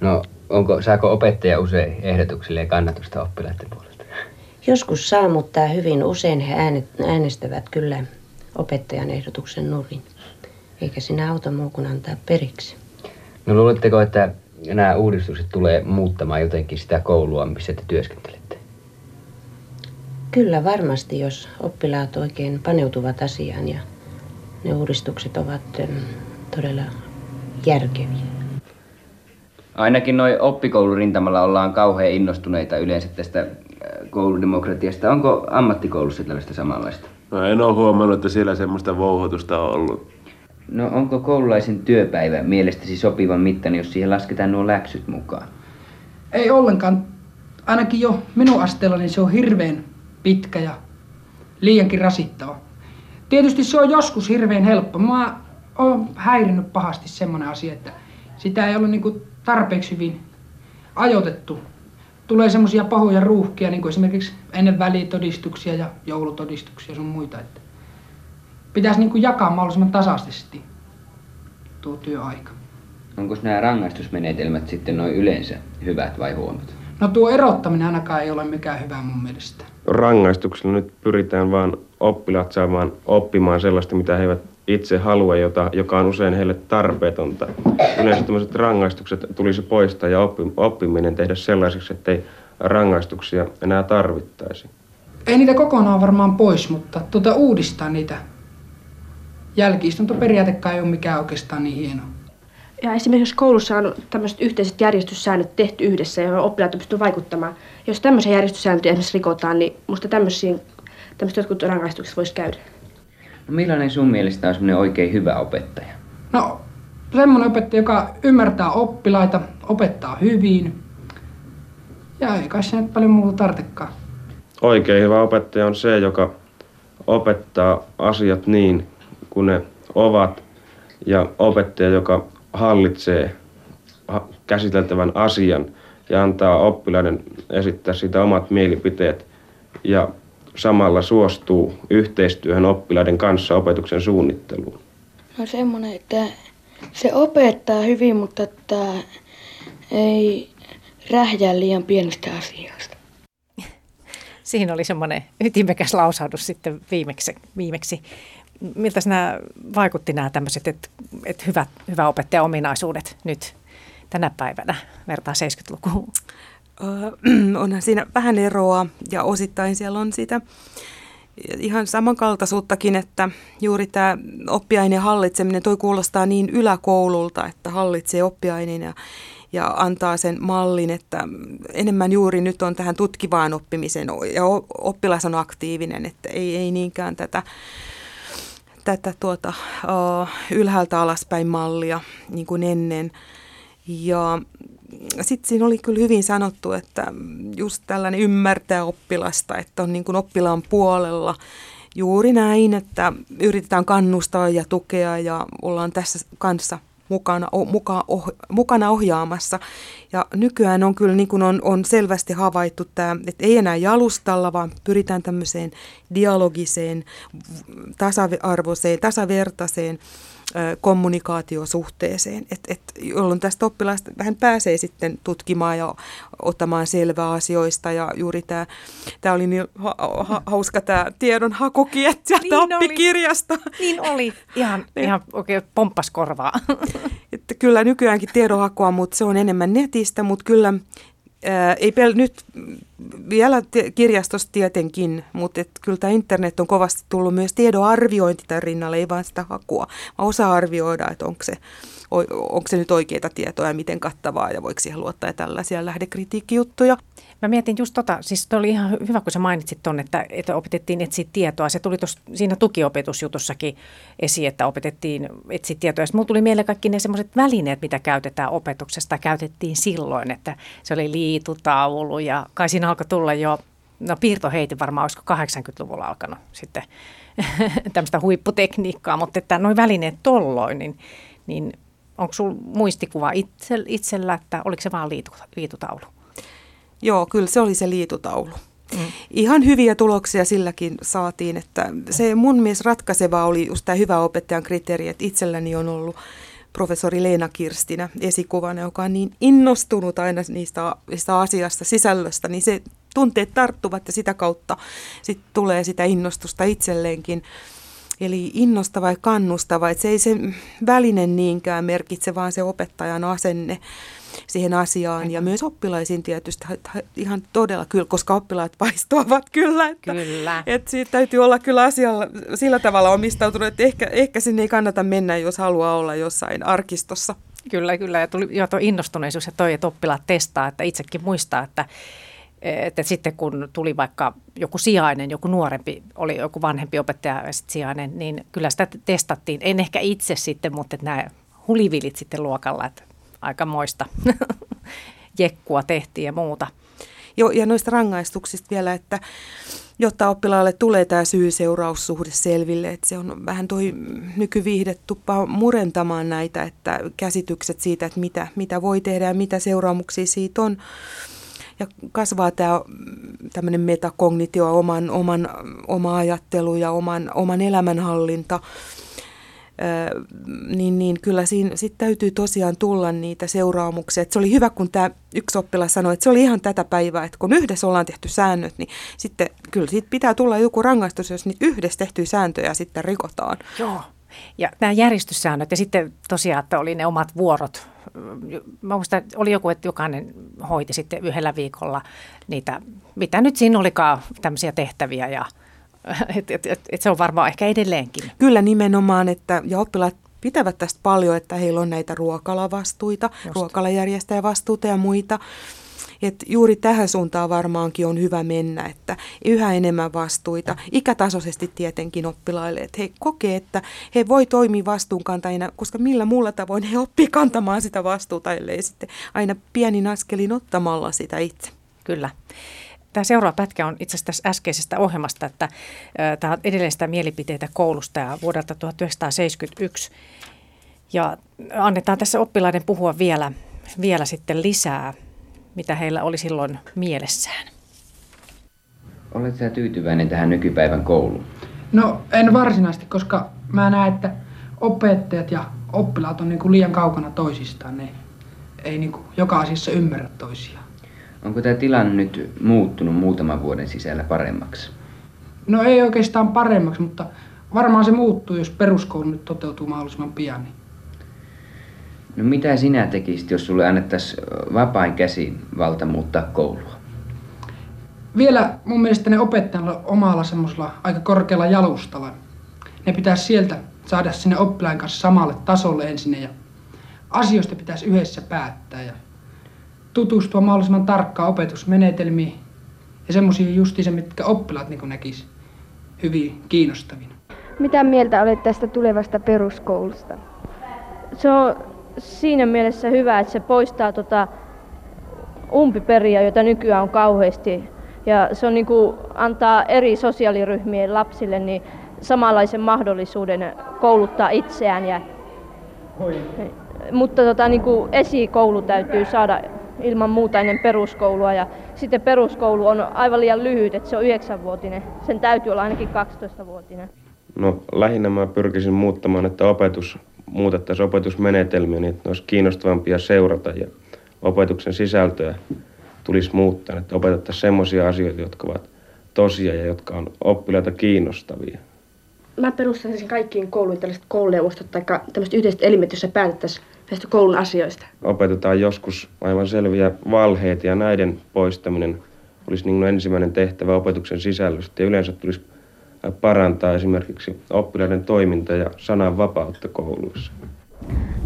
No, onko, saako opettaja usein ehdotuksille ja kannatusta oppilaiden puolesta? Joskus saa, mutta hyvin usein he äänestävät kyllä opettajan ehdotuksen nurin. Eikä sinä auta muu kuin antaa periksi. No luuletteko, että nämä uudistukset tulee muuttamaan jotenkin sitä koulua, missä te työskentelette? Kyllä varmasti, jos oppilaat oikein paneutuvat asiaan ja ne uudistukset ovat todella järkeviä. Ainakin noin oppikoulurintamalla ollaan kauhean innostuneita yleensä tästä kouludemokratiasta. Onko ammattikoulussa tällaista samanlaista? No en ole huomannut, että siellä semmoista vouhotusta on ollut. No onko koululaisen työpäivä mielestäsi sopivan mittainen, jos siihen lasketaan nuo läksyt mukaan? Ei ollenkaan. Ainakin jo minun asteella niin se on hirveän pitkä ja liiankin rasittava. Tietysti se on joskus hirveän helppo. Mä oon häirinyt pahasti semmoinen asia, että sitä ei ollut niin tarpeeksi hyvin ajoitettu. Tulee semmoisia pahoja ruuhkia, niin kuin esimerkiksi ennen välitodistuksia ja joulutodistuksia sun muita. Että pitäisi niin kuin jakaa mahdollisimman tasaisesti tuo työaika. Onko nämä rangaistusmenetelmät sitten noin yleensä hyvät vai huonot? No tuo erottaminen ainakaan ei ole mikään hyvä mun mielestä. Rangaistuksella nyt pyritään vaan oppilaat saamaan oppimaan sellaista, mitä he eivät itse halua, jota, joka on usein heille tarpeetonta. Yleensä tämmöiset rangaistukset tulisi poistaa ja oppi, oppiminen tehdä sellaiseksi, ettei rangaistuksia enää tarvittaisi. Ei niitä kokonaan varmaan pois, mutta tuota uudistaa niitä. Jälkiistuntoperiaatekaan ei ole mikään oikeastaan niin hieno. Ja esimerkiksi koulussa on tämmöiset yhteiset järjestyssäännöt tehty yhdessä, ja oppilaat pystyvät vaikuttamaan. Jos tämmöisiä järjestyssääntöjä esimerkiksi rikotaan, niin musta tämmöisiä, tämmöiset jotkut rangaistukset voisi käydä. No millainen sun mielestä on semmoinen oikein hyvä opettaja? No semmoinen opettaja, joka ymmärtää oppilaita, opettaa hyvin. Ja ei kai se nyt paljon muuta tartekaan. Oikein hyvä opettaja on se, joka opettaa asiat niin kuin ne ovat. Ja opettaja, joka hallitsee käsiteltävän asian ja antaa oppilaiden esittää siitä omat mielipiteet ja samalla suostuu yhteistyöhön oppilaiden kanssa opetuksen suunnitteluun? No semmoinen, että se opettaa hyvin, mutta että ei rähjää liian pienistä asioista. Siinä oli semmoinen ytimekäs lausahdus sitten viimeksi. viimeksi. Miltä nämä vaikutti nämä tämmöiset, että, että hyvät, hyvä opettaja ominaisuudet nyt tänä päivänä vertaa 70-lukuun? onhan siinä vähän eroa ja osittain siellä on sitä ihan samankaltaisuuttakin, että juuri tämä oppiaineen hallitseminen, toi kuulostaa niin yläkoululta, että hallitsee oppiaineen ja, ja antaa sen mallin, että enemmän juuri nyt on tähän tutkivaan oppimiseen ja oppilas on aktiivinen, että ei, ei niinkään tätä, tätä tuota, ylhäältä alaspäin mallia niin kuin ennen. Ja sitten siinä oli kyllä hyvin sanottu, että just tällainen ymmärtää oppilasta, että on niin kuin oppilaan puolella juuri näin, että yritetään kannustaa ja tukea ja ollaan tässä kanssa mukana, muka, oh, mukana ohjaamassa. Ja nykyään on kyllä niin kuin on, on selvästi havaittu tämä, että ei enää jalustalla, vaan pyritään tämmöiseen dialogiseen, tasa-arvoiseen, tasavertaiseen kommunikaatiosuhteeseen, et, et, jolloin tästä oppilaista vähän pääsee sitten tutkimaan ja ottamaan selvää asioista. Ja juuri tämä, tämä oli niin ha, ha, hauska tämä tiedonhakukin sieltä niin oppikirjasta. Oli. Niin oli, ihan, ihan oikein pomppas korvaa. Että kyllä nykyäänkin tiedonhakua, mutta se on enemmän netistä, mutta kyllä ää, ei pel- nyt Vielä te- kirjastossa tietenkin, mutta et kyllä tämä internet on kovasti tullut myös tiedon arviointi tämän rinnalle, ei vain sitä hakua. Mä osaa arvioida, että onko se, onko se nyt oikeita tietoa ja miten kattavaa ja voiko siihen luottaa ja tällaisia lähdekritiikkijuttuja. Mä mietin just tota, siis toi oli ihan hyvä, kun sä mainitsit ton, että, että opetettiin etsiä tietoa. Se tuli tossa, siinä tukiopetusjutussakin esiin, että opetettiin etsiä tietoa. Mulla tuli mieleen kaikki ne semmoiset välineet, mitä käytetään opetuksesta, käytettiin silloin, että se oli liitutaulu ja kai siinä alkoi tulla jo, no piirtoheiti varmaan olisiko 80-luvulla alkanut sitten tämmöistä huipputekniikkaa, mutta että noin välineet tolloin, niin, niin onko sulla muistikuva itse, itsellä, että oliko se vaan liitu, liitutaulu? Joo, kyllä se oli se liitutaulu. Mm. Ihan hyviä tuloksia silläkin saatiin, että se mun mielestä ratkaiseva oli just tämä hyvä opettajan kriteeri, että itselläni on ollut professori Leena Kirstinä esikuvana, joka on niin innostunut aina niistä, niistä asiasta, sisällöstä, niin se tunteet tarttuvat ja sitä kautta sit tulee sitä innostusta itselleenkin. Eli innostava ja kannustava, että se ei se väline niinkään merkitse, vaan se opettajan asenne siihen asiaan ja myös oppilaisiin tietysti ihan todella kyllä, koska oppilaat paistoavat kyllä. Että, kyllä. Että siitä täytyy olla kyllä asialla sillä tavalla omistautunut, että ehkä, ehkä sinne ei kannata mennä, jos haluaa olla jossain arkistossa. Kyllä, kyllä. Ja tuli jo tuo innostuneisuus ja toi, että oppilaat testaa, että itsekin muistaa, että että sitten kun tuli vaikka joku sijainen, joku nuorempi, oli joku vanhempi opettaja ja sijainen, niin kyllä sitä testattiin. En ehkä itse sitten, mutta että nämä hulivilit sitten luokalla, että aika moista jekkua tehtiin ja muuta. Joo, ja noista rangaistuksista vielä, että jotta oppilaalle tulee tämä syy-seuraussuhde selville, että se on vähän toi nykyviihde tuppaa murentamaan näitä, että käsitykset siitä, että mitä, mitä voi tehdä ja mitä seuraamuksia siitä on. Ja kasvaa tämä tämmöinen metakognitio, oman, oman, oma ajattelu ja oman, oman elämänhallinta niin, niin kyllä siinä sit täytyy tosiaan tulla niitä seuraamuksia. Et se oli hyvä, kun tämä yksi oppilas sanoi, että se oli ihan tätä päivää, että kun yhdessä ollaan tehty säännöt, niin sitten kyllä siitä pitää tulla joku rangaistus, jos niitä yhdessä tehtyjä sääntöjä sitten rikotaan. Joo. Ja nämä järjestyssäännöt ja sitten tosiaan, että oli ne omat vuorot. Mä muistan, oli joku, että jokainen hoiti sitten yhdellä viikolla niitä, mitä nyt siinä olikaan tämmöisiä tehtäviä ja – et, et, et, et se on varmaan ehkä edelleenkin. Kyllä nimenomaan, että ja oppilaat pitävät tästä paljon, että heillä on näitä ruokalavastuita, Just. ruokalajärjestäjävastuuta ja muita. Et juuri tähän suuntaan varmaankin on hyvä mennä, että yhä enemmän vastuita, ikätasoisesti tietenkin oppilaille, että he kokee, että he voi toimia vastuunkantajina, koska millä muulla tavoin he oppii kantamaan sitä vastuuta, ellei sitten aina pienin askelin ottamalla sitä itse. Kyllä. Tämä seuraava pätkä on itse asiassa äskeisestä ohjelmasta, että tämä on edelleen sitä mielipiteitä koulusta ja vuodelta 1971. Ja annetaan tässä oppilaiden puhua vielä, vielä sitten lisää, mitä heillä oli silloin mielessään. Oletko tyytyväinen tähän nykypäivän kouluun? No en varsinaisesti, koska mä näen, että opettajat ja oppilaat on niin kuin liian kaukana toisistaan. Ne ei niin kuin joka asiassa ymmärrä toisiaan. Onko tämä tilanne nyt muuttunut muutaman vuoden sisällä paremmaksi? No ei oikeastaan paremmaksi, mutta varmaan se muuttuu, jos peruskoulu nyt toteutuu mahdollisimman pian. No mitä sinä tekisit, jos sulle annettaisiin vapain käsi valta muuttaa koulua? Vielä mun mielestä ne opettajalla omalla semmoisella aika korkealla jalustalla. Ne pitäisi sieltä saada sinne oppilaan kanssa samalle tasolle ensin ja asioista pitäisi yhdessä päättää. Ja tutustua mahdollisimman tarkkaan opetusmenetelmiin ja semmoisia justiinsa, mitkä oppilaat niin näkis hyvin kiinnostavina. Mitä mieltä olet tästä tulevasta peruskoulusta? Se on siinä mielessä hyvä, että se poistaa tota umpiperiä, jota nykyään on kauheasti. Ja se on niin kuin antaa eri sosiaaliryhmien lapsille niin samanlaisen mahdollisuuden kouluttaa itseään. Ja, mutta tota, niin kuin esikoulu täytyy saada ilman muuta ennen peruskoulua. Ja sitten peruskoulu on aivan liian lyhyt, että se on 9-vuotinen. Sen täytyy olla ainakin 12-vuotinen. No lähinnä mä pyrkisin muuttamaan, että opetus muutettaisiin opetusmenetelmiä, niin että ne olisi kiinnostavampia seurata ja opetuksen sisältöä tulisi muuttaa, että opetettaisiin semmoisia asioita, jotka ovat tosia ja jotka on oppilaita kiinnostavia. Mä perustaisin kaikkiin kouluihin tällaiset kouluneuvostot tai tämmöiset yhteiset elimet, joissa päätettäisiin näistä koulun asioista. Opetetaan joskus aivan selviä valheita ja näiden poistaminen olisi niin ensimmäinen tehtävä opetuksen sisällöstä ja yleensä tulisi parantaa esimerkiksi oppilaiden toiminta ja sananvapautta kouluissa.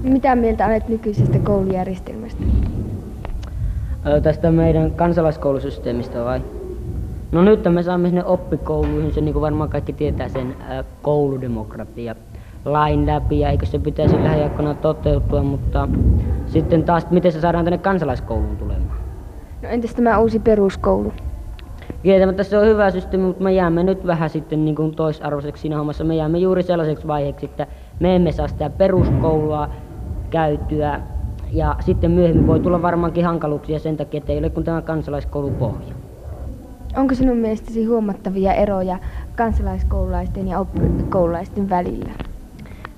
Mitä mieltä olet nykyisestä koulujärjestelmästä? Tästä meidän kansalaiskoulusysteemistä vai? No nyt me saamme sinne oppikouluihin, se niin kuin varmaan kaikki tietää sen kouludemokratia lain läpi ja eikö se pitäisi lähiaikoina toteutua, mutta sitten taas miten se saadaan tänne kansalaiskouluun tulemaan? No entäs tämä uusi peruskoulu? Kieltämättä se on hyvä systeemi, mutta me jäämme nyt vähän sitten niin kuin toisarvoiseksi siinä hommassa. Me jäämme juuri sellaiseksi vaiheeksi, että me emme saa sitä peruskoulua käytyä ja sitten myöhemmin voi tulla varmaankin hankaluuksia sen takia, että ei ole kuin tämä kansalaiskoulupohja. Onko sinun mielestäsi huomattavia eroja kansalaiskoululaisten ja oppikoululaisten välillä?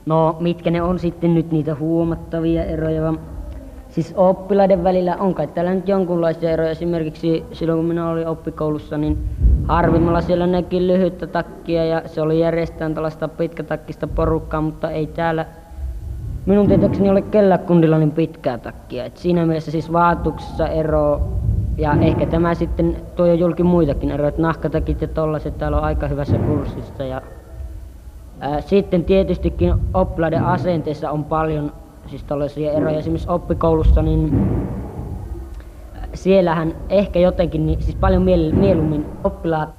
No, mitkä ne on sitten nyt niitä huomattavia eroja? Siis oppilaiden välillä on kai täällä nyt jonkunlaisia eroja. Esimerkiksi silloin kun minä olin oppikoulussa, niin harvimmalla siellä näki lyhyttä takkia ja se oli järjestään tällaista pitkätakkista porukkaa, mutta ei täällä minun tietääkseni ole kellä kundilla niin pitkää takkia. Et siinä mielessä siis vaatuksessa ero ja ehkä tämä sitten tuo jo julki muitakin eroja, että nahkatakit ja tollaset täällä on aika hyvässä kurssissa. Ja, ää, sitten tietystikin oppilaiden asenteessa on paljon siis tällaisia eroja. Esimerkiksi oppikoulussa, niin siellähän ehkä jotenkin, niin siis paljon mieluummin oppilaat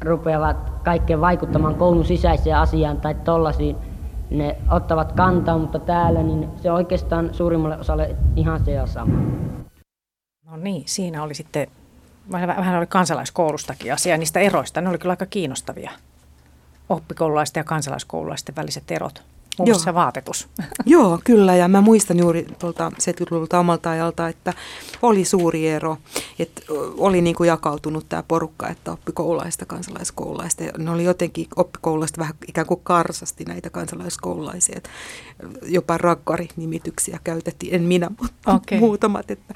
rupeavat kaikkeen vaikuttamaan koulun sisäiseen asiaan tai tollasiin. Ne ottavat kantaa, mutta täällä niin se oikeastaan suurimmalle osalle ihan se sama. No niin, siinä oli sitten, vähän oli kansalaiskoulustakin asia niistä eroista. Ne oli kyllä aika kiinnostavia. Oppikoululaisten ja kansalaiskoululaisten väliset erot. Muun muassa vaatetus. Joo, kyllä. Ja mä muistan juuri tuolta 70-luvulta omalta ajalta, että oli suuri ero. Että oli niin kuin jakautunut tämä porukka, että oppikoululaista, kansalaiskoululaista. Ja ne oli jotenkin oppikoululaista vähän ikään kuin karsasti näitä kansalaiskoululaisia. Että jopa rakkari-nimityksiä käytettiin, en minä, mutta okay. muutamat. Että,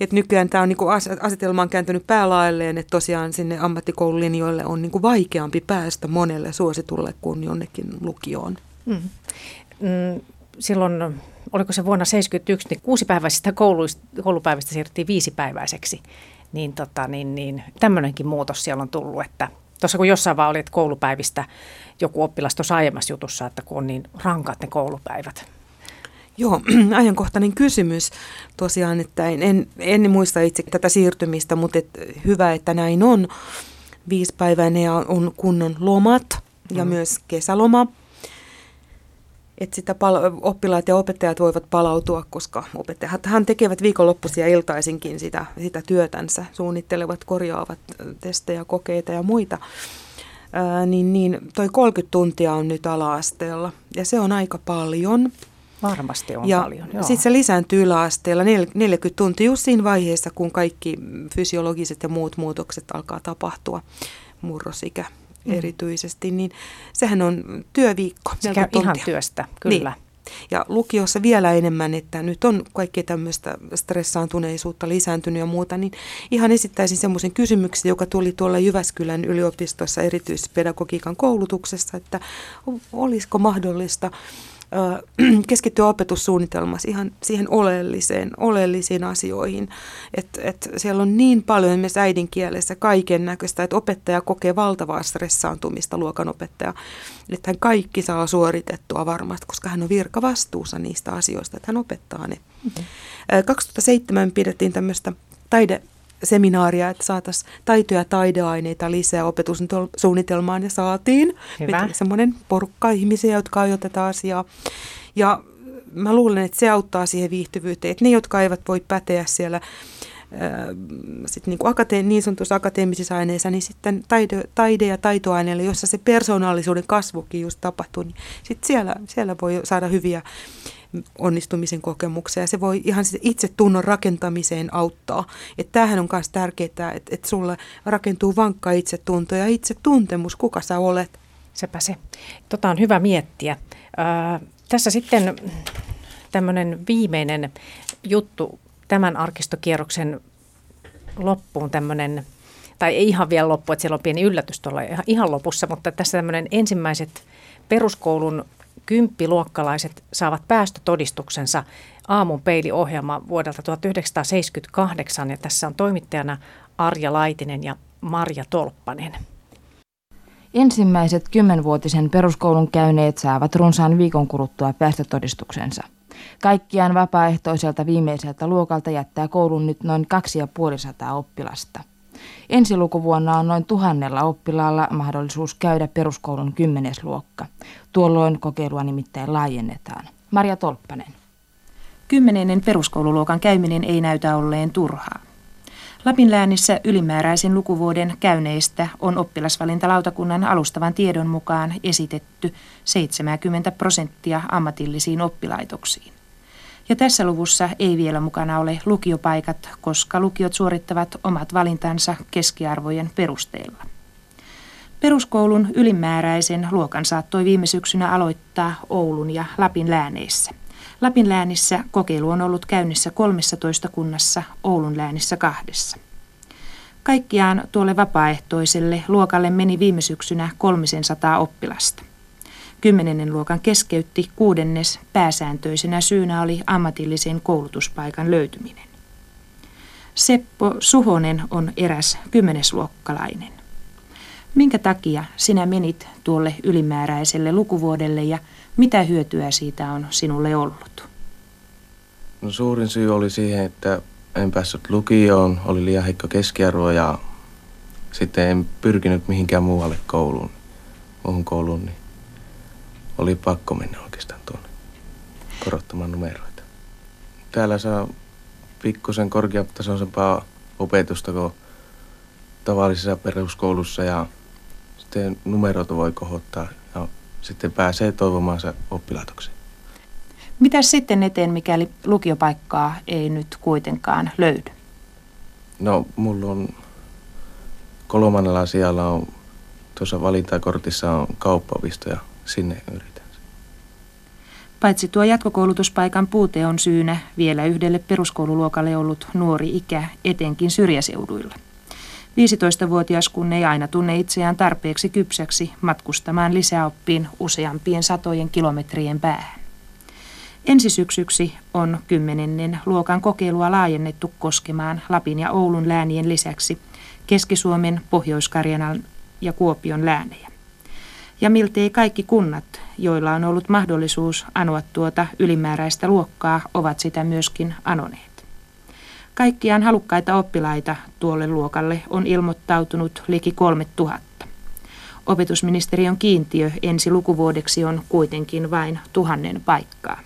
että nykyään tämä on niin kuin asetelma on kääntynyt päälailleen, että tosiaan sinne ammattikoululinjoille on niin kuin vaikeampi päästä monelle suositulle kuin jonnekin lukioon. Mm. Mm, silloin, oliko se vuonna 1971, niin kuusipäiväisistä koulupäivistä siirryttiin viisipäiväiseksi. Niin, tota, niin, niin tämmöinenkin muutos siellä on tullut, että tuossa kun jossain vaan oli, että koulupäivistä joku oppilas tuossa aiemmassa jutussa, että kun on niin rankat ne koulupäivät. Joo, ajankohtainen kysymys tosiaan, että en, en, en muista itse tätä siirtymistä, mutta et, hyvä, että näin on. Viisipäiväinen ja on kunnon lomat ja mm. myös kesäloma että sitä pal- oppilaat ja opettajat voivat palautua, koska opettajathan tekevät viikonloppuisia iltaisinkin sitä, sitä työtänsä, suunnittelevat, korjaavat testejä, kokeita ja muita. Ää, niin, niin toi 30 tuntia on nyt ala-asteella ja se on aika paljon. Varmasti on ja paljon, sitten se lisääntyy yläasteella 40 tuntia just siinä vaiheessa, kun kaikki fysiologiset ja muut muutokset alkaa tapahtua, murrosikä mm. erityisesti, niin sehän on työviikko. Se käy ihan työstä, kyllä. Niin. Ja lukiossa vielä enemmän, että nyt on kaikkea tämmöistä stressaantuneisuutta lisääntynyt ja muuta, niin ihan esittäisin semmoisen kysymyksen, joka tuli tuolla Jyväskylän yliopistossa erityispedagogiikan koulutuksessa, että olisiko mahdollista keskittyä opetussuunnitelmassa ihan siihen oleelliseen, oleellisiin asioihin. Että et siellä on niin paljon myös äidinkielessä kaiken näköistä, että opettaja kokee valtavaa stressaantumista, luokanopettaja, että hän kaikki saa suoritettua varmasti, koska hän on virkavastuussa niistä asioista, että hän opettaa ne. Mm-hmm. 2007 pidettiin tämmöistä taide seminaaria, että saataisiin taito- ja taideaineita lisää opetussuunnitelmaan ja saatiin. Hyvä. semmoinen porukka ihmisiä, jotka ajoivat tätä asiaa. Ja mä luulen, että se auttaa siihen viihtyvyyteen, että ne, jotka eivät voi päteä siellä sit niin, kuin akate- niin sanotussa akateemisissa aineissa, niin sitten taide, taide- ja taitoaineilla, jossa se persoonallisuuden kasvukin just tapahtuu, niin sitten siellä, siellä voi saada hyviä onnistumisen kokemuksia. Se voi ihan itse tunnon rakentamiseen auttaa. Että tämähän on myös tärkeää, että, että sulle rakentuu vankka itsetunto ja itsetuntemus, kuka sä olet. Sepä se. Tota on hyvä miettiä. Äh, tässä sitten tämmöinen viimeinen juttu tämän arkistokierroksen loppuun tämmöinen, tai ei ihan vielä loppu, että siellä on pieni yllätys tuolla ihan lopussa, mutta tässä tämmöinen ensimmäiset peruskoulun kymppiluokkalaiset saavat päästötodistuksensa aamun peiliohjelma vuodelta 1978 ja tässä on toimittajana Arja Laitinen ja Marja Tolppanen. Ensimmäiset kymmenvuotisen peruskoulun käyneet saavat runsaan viikon kuluttua päästötodistuksensa. Kaikkiaan vapaaehtoiselta viimeiseltä luokalta jättää koulun nyt noin 2500 oppilasta. Ensi lukuvuonna on noin tuhannella oppilaalla mahdollisuus käydä peruskoulun kymmenesluokka. Tuolloin kokeilua nimittäin laajennetaan. Maria Tolppanen. Kymmenennen peruskoululuokan käyminen ei näytä olleen turhaa. Lapin läänissä ylimääräisen lukuvuoden käyneistä on oppilasvalintalautakunnan alustavan tiedon mukaan esitetty 70 prosenttia ammatillisiin oppilaitoksiin. Ja tässä luvussa ei vielä mukana ole lukiopaikat, koska lukiot suorittavat omat valintansa keskiarvojen perusteella. Peruskoulun ylimääräisen luokan saattoi viime syksynä aloittaa Oulun ja Lapin lääneissä. Lapin läänissä kokeilu on ollut käynnissä 13 kunnassa, Oulun läänissä kahdessa. Kaikkiaan tuolle vapaaehtoiselle luokalle meni viime syksynä 300 oppilasta. Kymmenennen luokan keskeytti kuudennes pääsääntöisenä syynä oli ammatillisen koulutuspaikan löytyminen. Seppo Suhonen on eräs kymmenesluokkalainen. Minkä takia sinä menit tuolle ylimääräiselle lukuvuodelle ja mitä hyötyä siitä on sinulle ollut? No suurin syy oli siihen, että en päässyt lukioon, oli liian heikko keskiarvo ja sitten en pyrkinyt mihinkään muualle kouluun, muuhun kouluun, niin oli pakko mennä oikeastaan tuonne korottamaan numeroita. Täällä saa pikkusen korkeatasoisempaa opetusta kuin tavallisessa peruskoulussa ja sitten numeroita voi kohottaa ja sitten pääsee toivomaan se oppilaitokseen. Mitä sitten eteen, mikäli lukiopaikkaa ei nyt kuitenkaan löydy? No, mulla on kolmannella sijalla on tuossa valintakortissa on kauppaopisto ja sinne yritän. Paitsi tuo jatkokoulutuspaikan puute on syynä vielä yhdelle peruskoululuokalle ollut nuori ikä, etenkin syrjäseuduilla. 15-vuotias kun ei aina tunne itseään tarpeeksi kypsäksi matkustamaan lisäoppiin useampien satojen kilometrien päähän. Ensisyksyksi on kymmenennen luokan kokeilua laajennettu koskemaan Lapin ja Oulun läänien lisäksi Keski-Suomen, pohjois ja Kuopion läänejä. Ja miltei kaikki kunnat, joilla on ollut mahdollisuus anoa tuota ylimääräistä luokkaa, ovat sitä myöskin anoneet. Kaikkiaan halukkaita oppilaita tuolle luokalle on ilmoittautunut liki 3000. Opetusministeriön kiintiö ensi lukuvuodeksi on kuitenkin vain tuhannen paikkaa.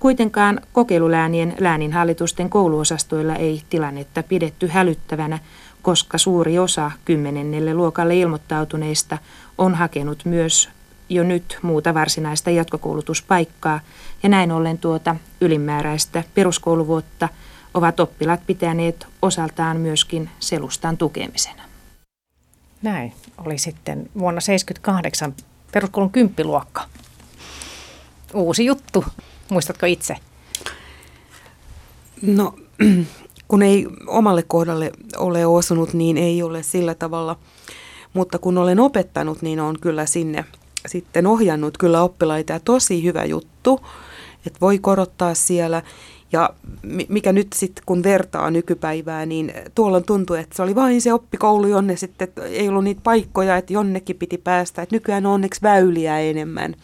Kuitenkaan kokeiluläänien lääninhallitusten kouluosastoilla ei tilannetta pidetty hälyttävänä, koska suuri osa kymmenennelle luokalle ilmoittautuneista on hakenut myös jo nyt muuta varsinaista jatkokoulutuspaikkaa ja näin ollen tuota ylimääräistä peruskouluvuotta ovat oppilaat pitäneet osaltaan myöskin selustan tukemisena. Näin oli sitten vuonna 1978 peruskoulun kymppiluokka. Uusi juttu. Muistatko itse? No, kun ei omalle kohdalle ole osunut, niin ei ole sillä tavalla. Mutta kun olen opettanut, niin on kyllä sinne sitten ohjannut kyllä oppilaita ja tosi hyvä juttu, että voi korottaa siellä. Ja mikä nyt sitten kun vertaa nykypäivää, niin tuolla tuntuu, että se oli vain se oppikoulu, jonne sitten ei ollut niitä paikkoja, että jonnekin piti päästä. Että nykyään on onneksi väyliä enemmän.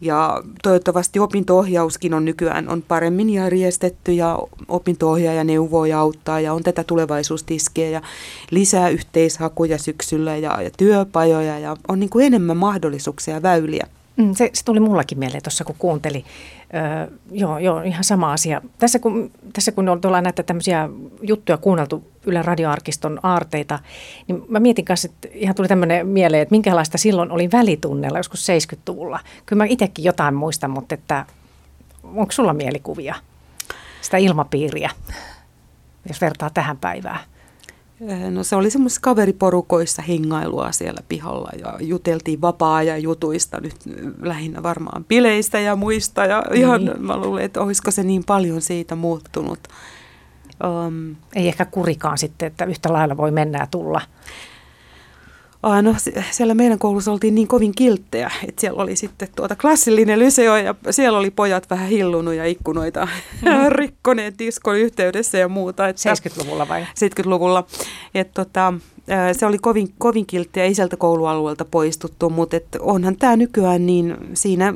Ja toivottavasti opintoohjauskin on nykyään on paremmin järjestetty ja opintoohjaaja neuvoo ja auttaa ja on tätä tulevaisuustiskeä ja lisää yhteishakuja syksyllä ja, ja työpajoja ja on niin kuin enemmän mahdollisuuksia ja väyliä. Mm, se, se tuli mullakin mieleen tuossa, kun kuunteli. Öö, joo, joo, ihan sama asia. Tässä kun, tässä kun tuolla näitä tämmöisiä juttuja kuunneltu Yle radioarkiston aarteita, niin mä mietin kanssa, että ihan tuli tämmöinen mieleen, että minkälaista silloin oli välitunnella joskus 70-luvulla. Kyllä mä itsekin jotain muistan, mutta että onko sulla mielikuvia sitä ilmapiiriä, jos vertaa tähän päivään? Eh, no se oli semmoisessa kaveriporukoissa hengailua siellä pihalla ja juteltiin vapaa-ajan jutuista nyt lähinnä varmaan bileistä ja muista ja ihan niin. mä luulen, että olisiko se niin paljon siitä muuttunut. Um, Ei ehkä kurikaan sitten, että yhtä lailla voi mennä ja tulla. Ah, no siellä meidän koulussa oltiin niin kovin kilttejä, että siellä oli sitten tuota klassillinen lyseo ja siellä oli pojat vähän hillunut ja ikkunoita mm-hmm. rikkoneet diskon yhteydessä ja muuta. Että 70-luvulla vai? 70-luvulla. Että tota, se oli kovin, kovin kilttiä, ei sieltä koulualueelta poistuttu, mutta et onhan tämä nykyään niin, siinä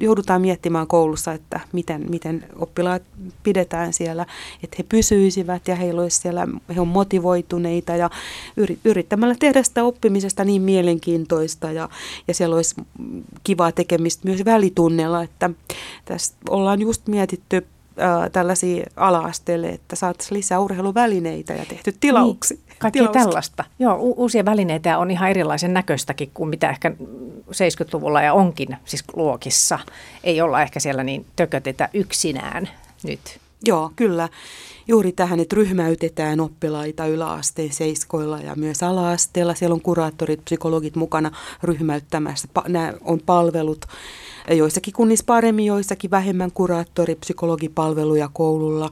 joudutaan miettimään koulussa, että miten, miten oppilaat pidetään siellä, että he pysyisivät ja heillä olisi siellä, he on motivoituneita ja yrittämällä tehdä sitä oppimisesta niin mielenkiintoista ja, ja siellä olisi kivaa tekemistä myös välitunnella, että tässä ollaan just mietitty tällaisia ala-asteelle, että saataisiin lisää urheiluvälineitä ja tehty tilauksia. Niin, kaikkea tilauksia. tällaista. Joo, u- uusia välineitä on ihan erilaisen näköistäkin kuin mitä ehkä 70-luvulla ja onkin siis luokissa. Ei olla ehkä siellä niin tökötetä yksinään nyt. Joo, kyllä. Juuri tähän, että ryhmäytetään oppilaita yläasteen seiskoilla ja myös ala-asteella. Siellä on kuraattorit, psykologit mukana ryhmäyttämässä. Nämä on palvelut joissakin kunnissa paremmin, joissakin vähemmän kuraattori, psykologipalveluja koululla.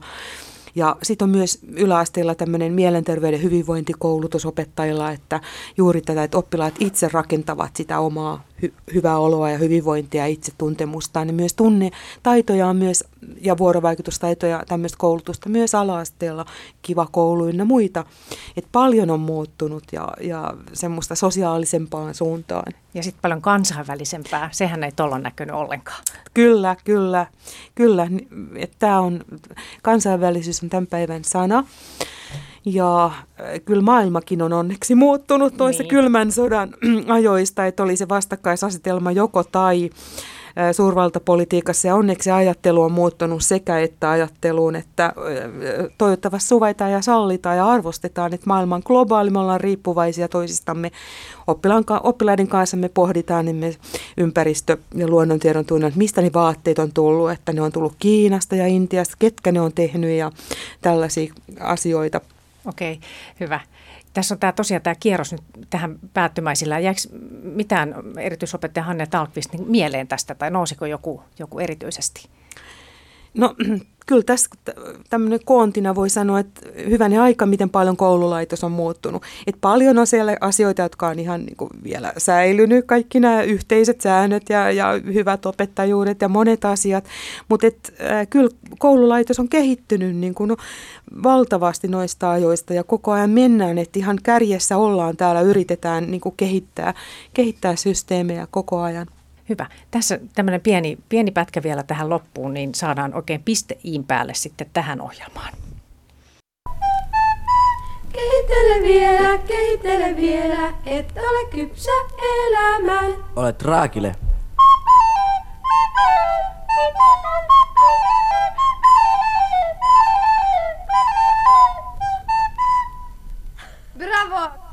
Ja sitten on myös yläasteella tämmöinen mielenterveyden hyvinvointikoulutus opettajilla, että juuri tätä, että oppilaat itse rakentavat sitä omaa hy- hyvää oloa ja hyvinvointia ja itsetuntemustaan, niin myös tunnetaitoja on myös, ja vuorovaikutustaitoja, tämmöistä koulutusta myös ala-asteella, kiva koulu ja muita. Et paljon on muuttunut ja, ja semmoista sosiaalisempaan suuntaan. Ja sitten paljon kansainvälisempää, sehän ei tuolla näkynyt ollenkaan. Kyllä, kyllä, kyllä. Tämä on, kansainvälisyys on tämän päivän sana. Ja äh, kyllä maailmakin on onneksi muuttunut toista niin. kylmän sodan ajoista, että oli se vastakkaisasetelma joko tai äh, suurvaltapolitiikassa ja onneksi ajattelu on muuttunut sekä että ajatteluun, että äh, toivottavasti suvaitaan ja sallitaan ja arvostetaan, että maailman globaali, me ollaan riippuvaisia toisistamme. Oppilaiden kanssa me pohditaan niin me ympäristö- ja luonnontiedon tunnan, että mistä ne vaatteet on tullut, että ne on tullut Kiinasta ja Intiasta, ketkä ne on tehnyt ja tällaisia asioita – Okei, hyvä. Tässä on tämä, tosiaan tämä kierros nyt tähän päättymäisillä. Jääkö mitään erityisopettaja Hanne Talkvist niin mieleen tästä tai nousiko joku, joku erityisesti? No kyllä tässä tämmöinen koontina voi sanoa, että hyvänä aika, miten paljon koululaitos on muuttunut. Että paljon on siellä asioita, jotka on ihan niin kuin vielä säilynyt, kaikki nämä yhteiset säännöt ja, ja hyvät opettajuudet ja monet asiat. Mutta äh, kyllä koululaitos on kehittynyt niin kuin, no, valtavasti noista ajoista ja koko ajan mennään, että ihan kärjessä ollaan täällä, yritetään niin kuin kehittää, kehittää systeemejä koko ajan. Hyvä. Tässä tämmöinen pieni, pieni pätkä vielä tähän loppuun, niin saadaan oikein piste iin päälle sitten tähän ohjelmaan. Kehittele vielä, kehittele vielä, et ole kypsä elämään. Olet raakile. Bravo!